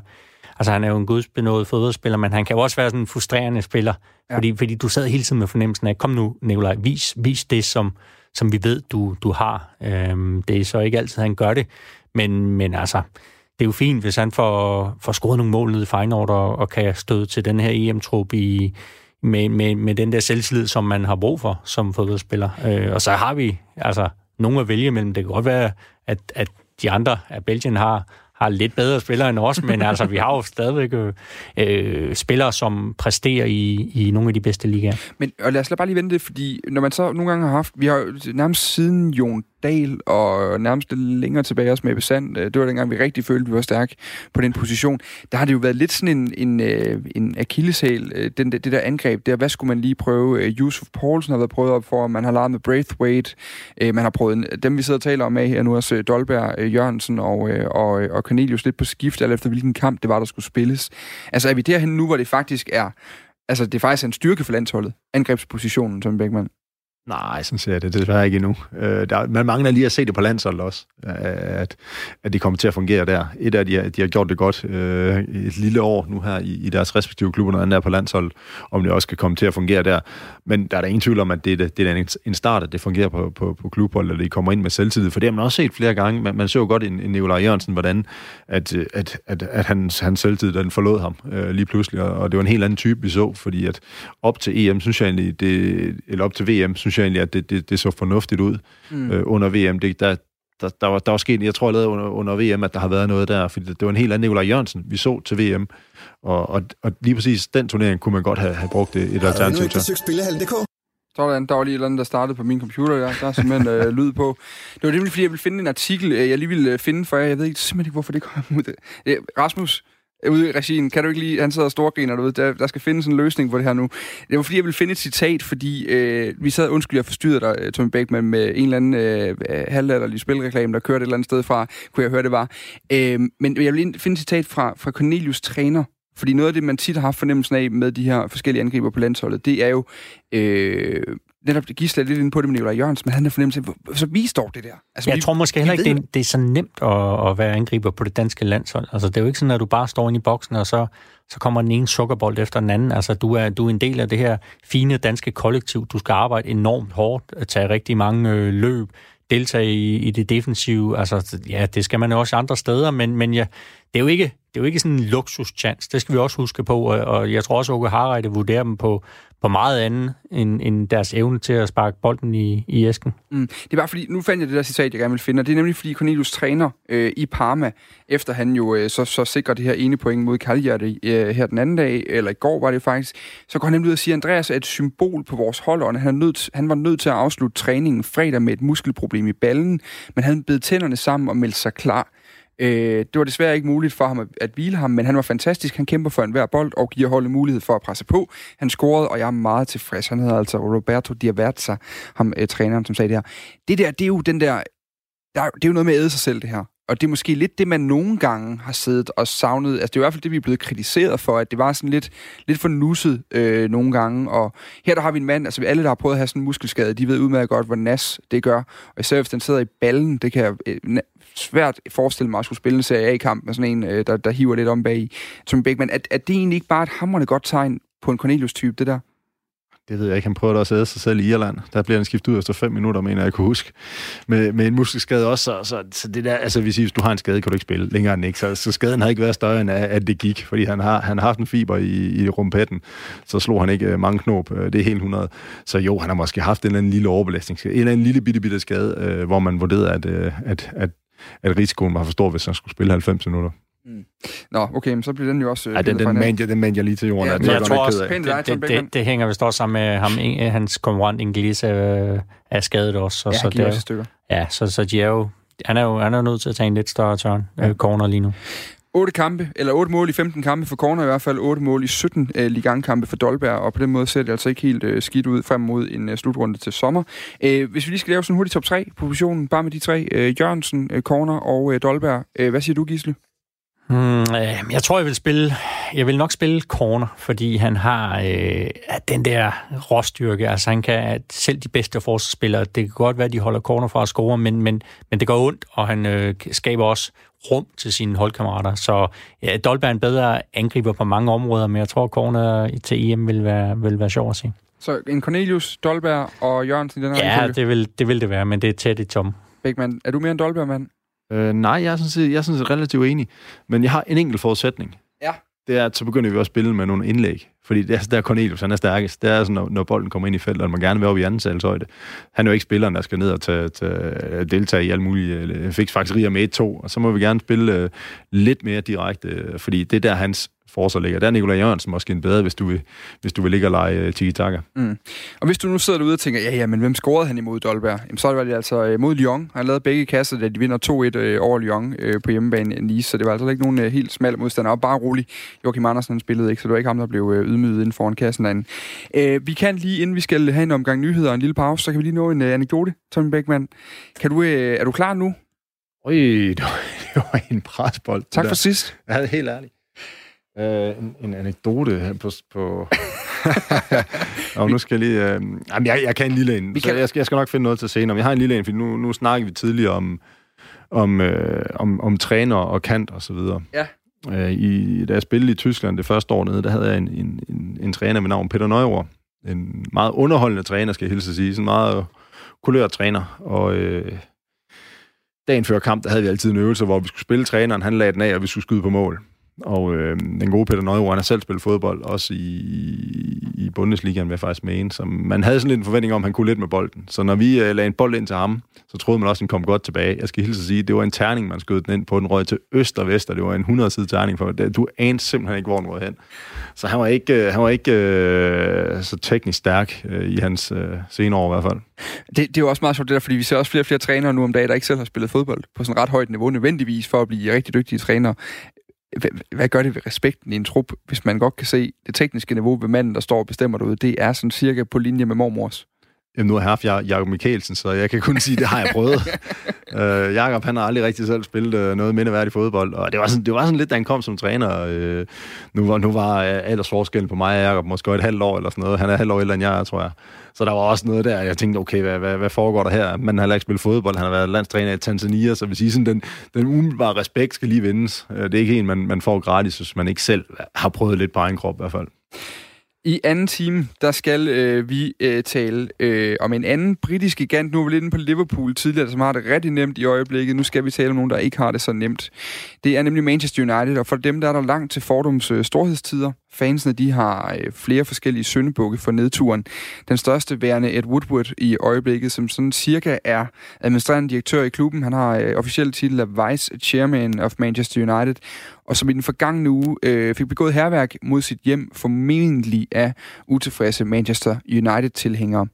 Altså, han er jo en gudsbenået fodboldspiller, men han kan jo også være sådan en frustrerende spiller, ja. fordi, fordi du sad hele tiden med fornemmelsen af, kom nu, Nikolaj, vis, vis det, som, som vi ved, du, du har. Øhm, det er så ikke altid, han gør det, men, men altså, det er jo fint, hvis han får, får scoret nogle mål ned i Feyenoord og, og kan støde til den her EM-trup i, med, med, med den der selvtillid, som man har brug for som fodboldspiller. Øh, og så har vi altså nogen at vælge mellem. Det kan godt være, at, at de andre af Belgien har, har lidt bedre spillere end os, men altså, vi har jo stadigvæk øh, øh spillere, som præsterer i, i nogle af de bedste ligaer. Men og lad os bare lige vente det, fordi når man så nogle gange har haft, vi har nærmest siden Jon Dahl, og nærmest længere tilbage også med Besand, øh, det var dengang, vi rigtig følte, vi var stærke på den position. Der har det jo været lidt sådan en, en, øh, en akilleshæl, øh, den, det der angreb der. Hvad skulle man lige prøve? Yusuf Poulsen har været prøvet op for, man har leget med Braithwaite, man har prøvet dem, vi sidder og taler om af her nu, også Dolberg, Jørgensen og, og, og Cornelius lidt på skift, alt efter hvilken kamp det var, der skulle spilles. Altså er vi derhen nu, hvor det faktisk er altså det er faktisk en styrke for landsholdet, angrebspositionen, som Beckmann. Nej, sådan ser jeg det desværre ikke endnu. Øh, der, man mangler lige at se det på landsholdet også, øh, at, at de kommer til at fungere der. Et af de, de har gjort det godt øh, et lille år nu her i, i deres respektive klubber, når andet er på landsholdet, om det også kan komme til at fungere der. Men der er der ingen tvivl om, at det, det, det er en start, at det fungerer på, på, på klubhold, eller de kommer ind med selvtillid. For det har man også set flere gange. Man, man så jo godt en, en Nikolaj Jørgensen, hvordan at, at, at, at hans, hans selvtid, den forlod ham øh, lige pludselig, og, og det var en helt anden type, vi så, fordi at op til EM, synes jeg egentlig, det, eller op til VM, synes jeg egentlig, at det, det, det så fornuftigt ud mm. øh, under VM. Det, der, der, der, var, der var sket, jeg tror allerede under, under VM, at der har været noget der, fordi det, det var en helt anden Nikolaj Jørgensen, vi så til VM. Og, og, og lige præcis den turnering kunne man godt have, have brugt et, et alternativ til. Sådan, der var lige et eller andet, der startede på min computer. Ja. Der er simpelthen øh, lyd på. Det var nemlig, fordi jeg ville finde en artikel, øh, jeg lige ville øh, finde for jer. Jeg ved ikke simpelthen ikke, hvorfor det kom ud. Rasmus, ude i regien, kan du ikke lige, han sidder og storgriner derude, der, der skal findes en løsning på det her nu. Det var fordi, jeg ville finde et citat, fordi øh, vi sad, undskyld, jeg forstyrrede dig, øh, Tommy Beckmann, med en eller anden øh, øh halvdatterlig spilreklame, der kørte et eller andet sted fra, kunne jeg høre, det var. Øh, men jeg vil finde et citat fra, fra Cornelius træner, fordi noget af det, man tit har haft fornemmelsen af med de her forskellige angriber på landsholdet, det er jo øh, netop Gisle lidt ind på det med Nicolai Jørgens, men han har fornemmelse af, så vi står det der. Altså, jeg vi, tror måske heller ikke, det, det er så nemt at, at være angriber på det danske landshold. Altså, det er jo ikke sådan, at du bare står inde i boksen, og så, så kommer den ene sukkerbold efter den anden. Altså, du er, du er en del af det her fine danske kollektiv. Du skal arbejde enormt hårdt, tage rigtig mange øh, løb, deltage i, i det defensive. Altså, ja, det skal man jo også andre steder, men, men ja, det er jo ikke det er jo ikke sådan en luksuschance. Det skal vi også huske på, og jeg tror også, at Åke Harreide vurderer dem på, på meget andet end, end deres evne til at sparke bolden i, i æsken. Mm. Det er bare fordi, nu fandt jeg det der citat, jeg gerne vil finde, og det er nemlig fordi Cornelius træner øh, i Parma, efter han jo øh, så, så sikrer det her ene point mod Cagliari øh, her den anden dag, eller i går var det faktisk, så går han nemlig ud og siger, Andreas er et symbol på vores hold, og han, er nødt, han var nødt til at afslutte træningen fredag med et muskelproblem i ballen, men han bed tænderne sammen og meldte sig klar. Øh, det var desværre ikke muligt for ham at, at hvile ham, men han var fantastisk. Han kæmper for enhver bold og giver holdet mulighed for at presse på. Han scorede, og jeg er meget tilfreds. Han hedder altså Roberto Diaverza, ham øh, træneren, som sagde det her. Det der, det er jo den der... der det er jo noget med at æde sig selv, det her. Og det er måske lidt det, man nogle gange har siddet og savnet. Altså, det er i hvert fald det, vi er blevet kritiseret for, at det var sådan lidt, lidt for nusset øh, nogle gange. Og her der har vi en mand, altså alle, der har prøvet at have sådan en muskelskade, de ved udmærket godt, hvor nas det gør. Og især hvis den sidder i ballen, det kan jeg øh, svært forestille mig at skulle spille en Serie A-kamp med sådan en, øh, der, der hiver lidt om bag i. Som Beckmann, er, er det egentlig ikke bare et hammerende godt tegn på en Cornelius-type, det der? Det ved jeg ikke. Han prøvede også at æde sig selv i Irland. Der bliver han skiftet ud efter fem minutter, mener jeg kunne huske. Med, med en muskelskade også. Så, så, så det der, altså hvis, hvis du har en skade, kan du ikke spille længere end ikke. Så, så skaden har ikke været større end at, at det gik, fordi han har, han har haft en fiber i, i rumpetten. Så slog han ikke øh, mange knop. Øh, det er helt 100. Så jo, han har måske haft en eller anden lille overbelastning. En eller anden lille bitte, bitte skade, øh, hvor man vurderede, at, øh, at, at, at risikoen var for stor, hvis han skulle spille 90 minutter. Mm. Nå, okay, men så bliver den jo også... Ja, den, den, man, den man jeg lige til jorden. Ja, det, jeg, jeg tror også, det, det, det, det, hænger vist også sammen med ham, hans konkurrent Inglise øh, er skadet også. Så, ja, så det, stykker. Ja, så, så de er jo, han er jo han er nødt til at tage en lidt større tørn, øh, corner lige nu. 8 kampe, eller 8 mål i 15 kampe for Corner i hvert fald, 8 mål i 17 uh, øh, ligangkampe for Dolberg, og på den måde ser det altså ikke helt uh, skidt ud frem mod en uh, slutrunde til sommer. Uh, hvis vi lige skal lave sådan en hurtig top 3 på positionen, bare med de tre, uh, Jørgensen, uh, Corner og uh, Dolberg. Uh, hvad siger du, Gisle? Øh, jeg tror, jeg vil spille. Jeg vil nok spille corner, fordi han har øh, den der råstyrke. Altså han kan selv de bedste forsvarsspillere. Det kan godt være, at de holder corner fra at score, men, men, men det går ondt, og han øh, skaber også rum til sine holdkammerater. Så ja, Dolberg er en bedre angriber på mange områder, men jeg tror, corner til EM vil være, vil være sjov at se. Så en Cornelius, Dolberg og Jørgensen i den her Ja, det vil, det vil det være, men det er tæt i tom. Beckmann, er du mere en Dolberg-mand? Øh, nej, jeg er, sådan set, jeg er sådan set relativt enig. Men jeg har en enkelt forudsætning. Ja. Det er, at så begynder vi også at spille med nogle indlæg. Fordi det er, der er Cornelius, han er stærkest. Det er sådan, når, når bolden kommer ind i feltet, og man gerne vil op i anden salgshøjde. Han er jo ikke spilleren, der skal ned og tage, tage, deltage i alle mulige øh, fik faktisk med 1-2. Og så må vi gerne spille uh, lidt mere direkte, fordi det er der hans ligger. Der er Nikolaj Jørgensen måske en bedre, hvis du vil, hvis du vil ligge og lege uh, tiki-taka. Mm. Og hvis du nu sidder derude og tænker, ja, ja, men hvem scorede han imod Dolberg? Jamen, så var det altså uh, mod Lyon. Han lavede begge kasser, da de vinder 2-1 uh, over Lyon uh, på hjemmebane i Nice, så det var altså ikke nogen uh, helt smal modstander. Og bare rolig, Joachim Andersen spillede ikke, så det var ikke ham, der blev uh, ydmyget inden foran kassen derinde. Uh, vi kan lige, inden vi skal have en omgang nyheder og en lille pause, så kan vi lige nå en uh, anekdote, Tommy Beckmann. Kan du, uh, er du klar nu? Oj, det var, [laughs] en presbold. Tak for sidst. Er helt ærlig. Uh, en, en anekdote på... på [laughs] og nu skal jeg lige... Uh, jamen, jeg, jeg kan en lille en. Vi kan... jeg, skal, jeg skal nok finde noget til senere. Men jeg har en lille en, for nu, nu snakker vi tidligere om, om, uh, om, om træner og kant og så videre. Ja. Uh, i, da jeg spillede i Tyskland det første år nede, der havde jeg en, en, en, en træner med navn Peter Neuer. En meget underholdende træner, skal jeg hilse at sige. Sådan en meget kulørt træner. Og... Uh, dagen før kamp, der havde vi altid en øvelse, hvor vi skulle spille træneren, han lagde den af, og vi skulle skyde på mål. Og øh, den gode Peter Neuer, han har selv spillet fodbold, også i, i Bundesligaen, vil jeg faktisk mene. Så man havde sådan lidt en forventning om, at han kunne lidt med bolden. Så når vi øh, lagde en bold ind til ham, så troede man også, at han kom godt tilbage. Jeg skal hilse at sige, det var en terning, man skød den ind på. Den røg til øst og vest, og det var en 100-side terning. For det. Du anede simpelthen ikke, hvor den røg hen. Så han var ikke, øh, han var ikke øh, så teknisk stærk øh, i hans øh, senere år i hvert fald. Det, det er jo også meget sjovt det der, fordi vi ser også flere og flere trænere nu om dagen, der ikke selv har spillet fodbold på sådan ret højt niveau, nødvendigvis for at blive rigtig dygtige trænere hvad gør det ved respekten i en trup, hvis man godt kan se det tekniske niveau ved manden, der står og bestemmer derude, det er sådan cirka på linje med mormors? Jamen, nu har jeg haft Jacob Mikkelsen, så jeg kan kun sige, at det har jeg prøvet. uh, [laughs] Jacob, han har aldrig rigtig selv spillet uh, noget mindeværdigt fodbold, og det var, sådan, det var sådan lidt, da han kom som træner. Uh, nu var, nu var uh, aldersforskellen på mig og Jacob måske et halvt år eller sådan noget. Han er halvt år ældre end jeg, tror jeg. Så der var også noget der, jeg tænkte, okay, hvad, hvad, hvad foregår der her? Man har ikke spillet fodbold, han har været landstræner i Tanzania, så vil sige, sådan, den, den umiddelbare respekt skal lige vindes. Det er ikke en, man, man får gratis, hvis man ikke selv har prøvet lidt på egen krop i hvert fald. I anden time, der skal øh, vi øh, tale øh, om en anden britisk gigant. Nu er vi lidt inde på Liverpool tidligere, som har det rigtig nemt i øjeblikket. Nu skal vi tale om nogen, der ikke har det så nemt. Det er nemlig Manchester United, og for dem der er der langt til fordums øh, storhedstider. Fansene de har øh, flere forskellige søndebukke for nedturen. Den største værende Ed Woodward i øjeblikket, som sådan cirka er administrerende direktør i klubben. Han har øh, officiel titel af Vice Chairman of Manchester United, og som i den forgangne uge øh, fik begået herværk mod sit hjem, formentlig af utilfredse Manchester United-tilhængere.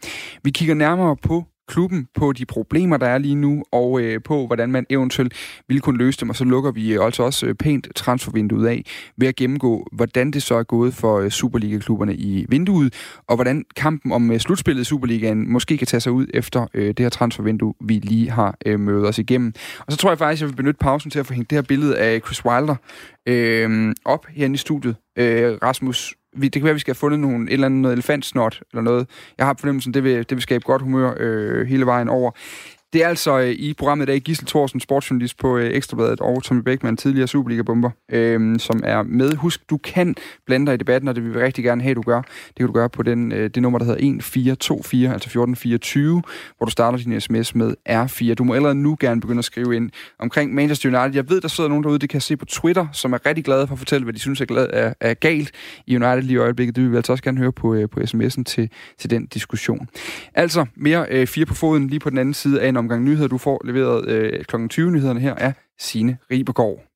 Vi kigger nærmere på klubben, på de problemer, der er lige nu, og øh, på, hvordan man eventuelt ville kunne løse dem. Og så lukker vi øh, altså også øh, pænt transfervinduet af ved at gennemgå, hvordan det så er gået for øh, Superliga-klubberne i vinduet, og hvordan kampen om øh, slutspillet i Superligaen måske kan tage sig ud efter øh, det her transfervindue, vi lige har øh, mødt os igennem. Og så tror jeg faktisk, at jeg vil benytte pausen til at få hængt det her billede af Chris Wilder øh, op herinde i studiet. Øh, Rasmus, vi, det kan være, at vi skal have fundet nogle, et eller andet noget elefantsnot eller noget. Jeg har fornemmelsen, det vil, det vil skabe godt humør øh, hele vejen over. Det er altså øh, i programmet i dag Gissel Thorsen, sportsjournalist på øh, Ekstrabladet, og Tommy Beckmann, tidligere Superliga-bomber, øh, som er med. Husk, du kan blande dig i debatten, og det vil vi rigtig gerne have, du gør. Det kan du gøre på den, øh, det nummer, der hedder 1424, altså 1424, hvor du starter din sms med R4. Du må allerede nu gerne begynde at skrive ind omkring Manchester United. Jeg ved, der sidder nogen derude, det kan jeg se på Twitter, som er rigtig glade for at fortælle, hvad de synes er, glad, er, er galt i United lige i øjeblikket. Det vil vi altså også gerne høre på, øh, på sms'en til, til den diskussion. Altså, mere øh, fire på foden lige på den anden side af en omgang nyheder. Du får leveret øh, kl. 20 nyhederne her er Sine Ribegaard.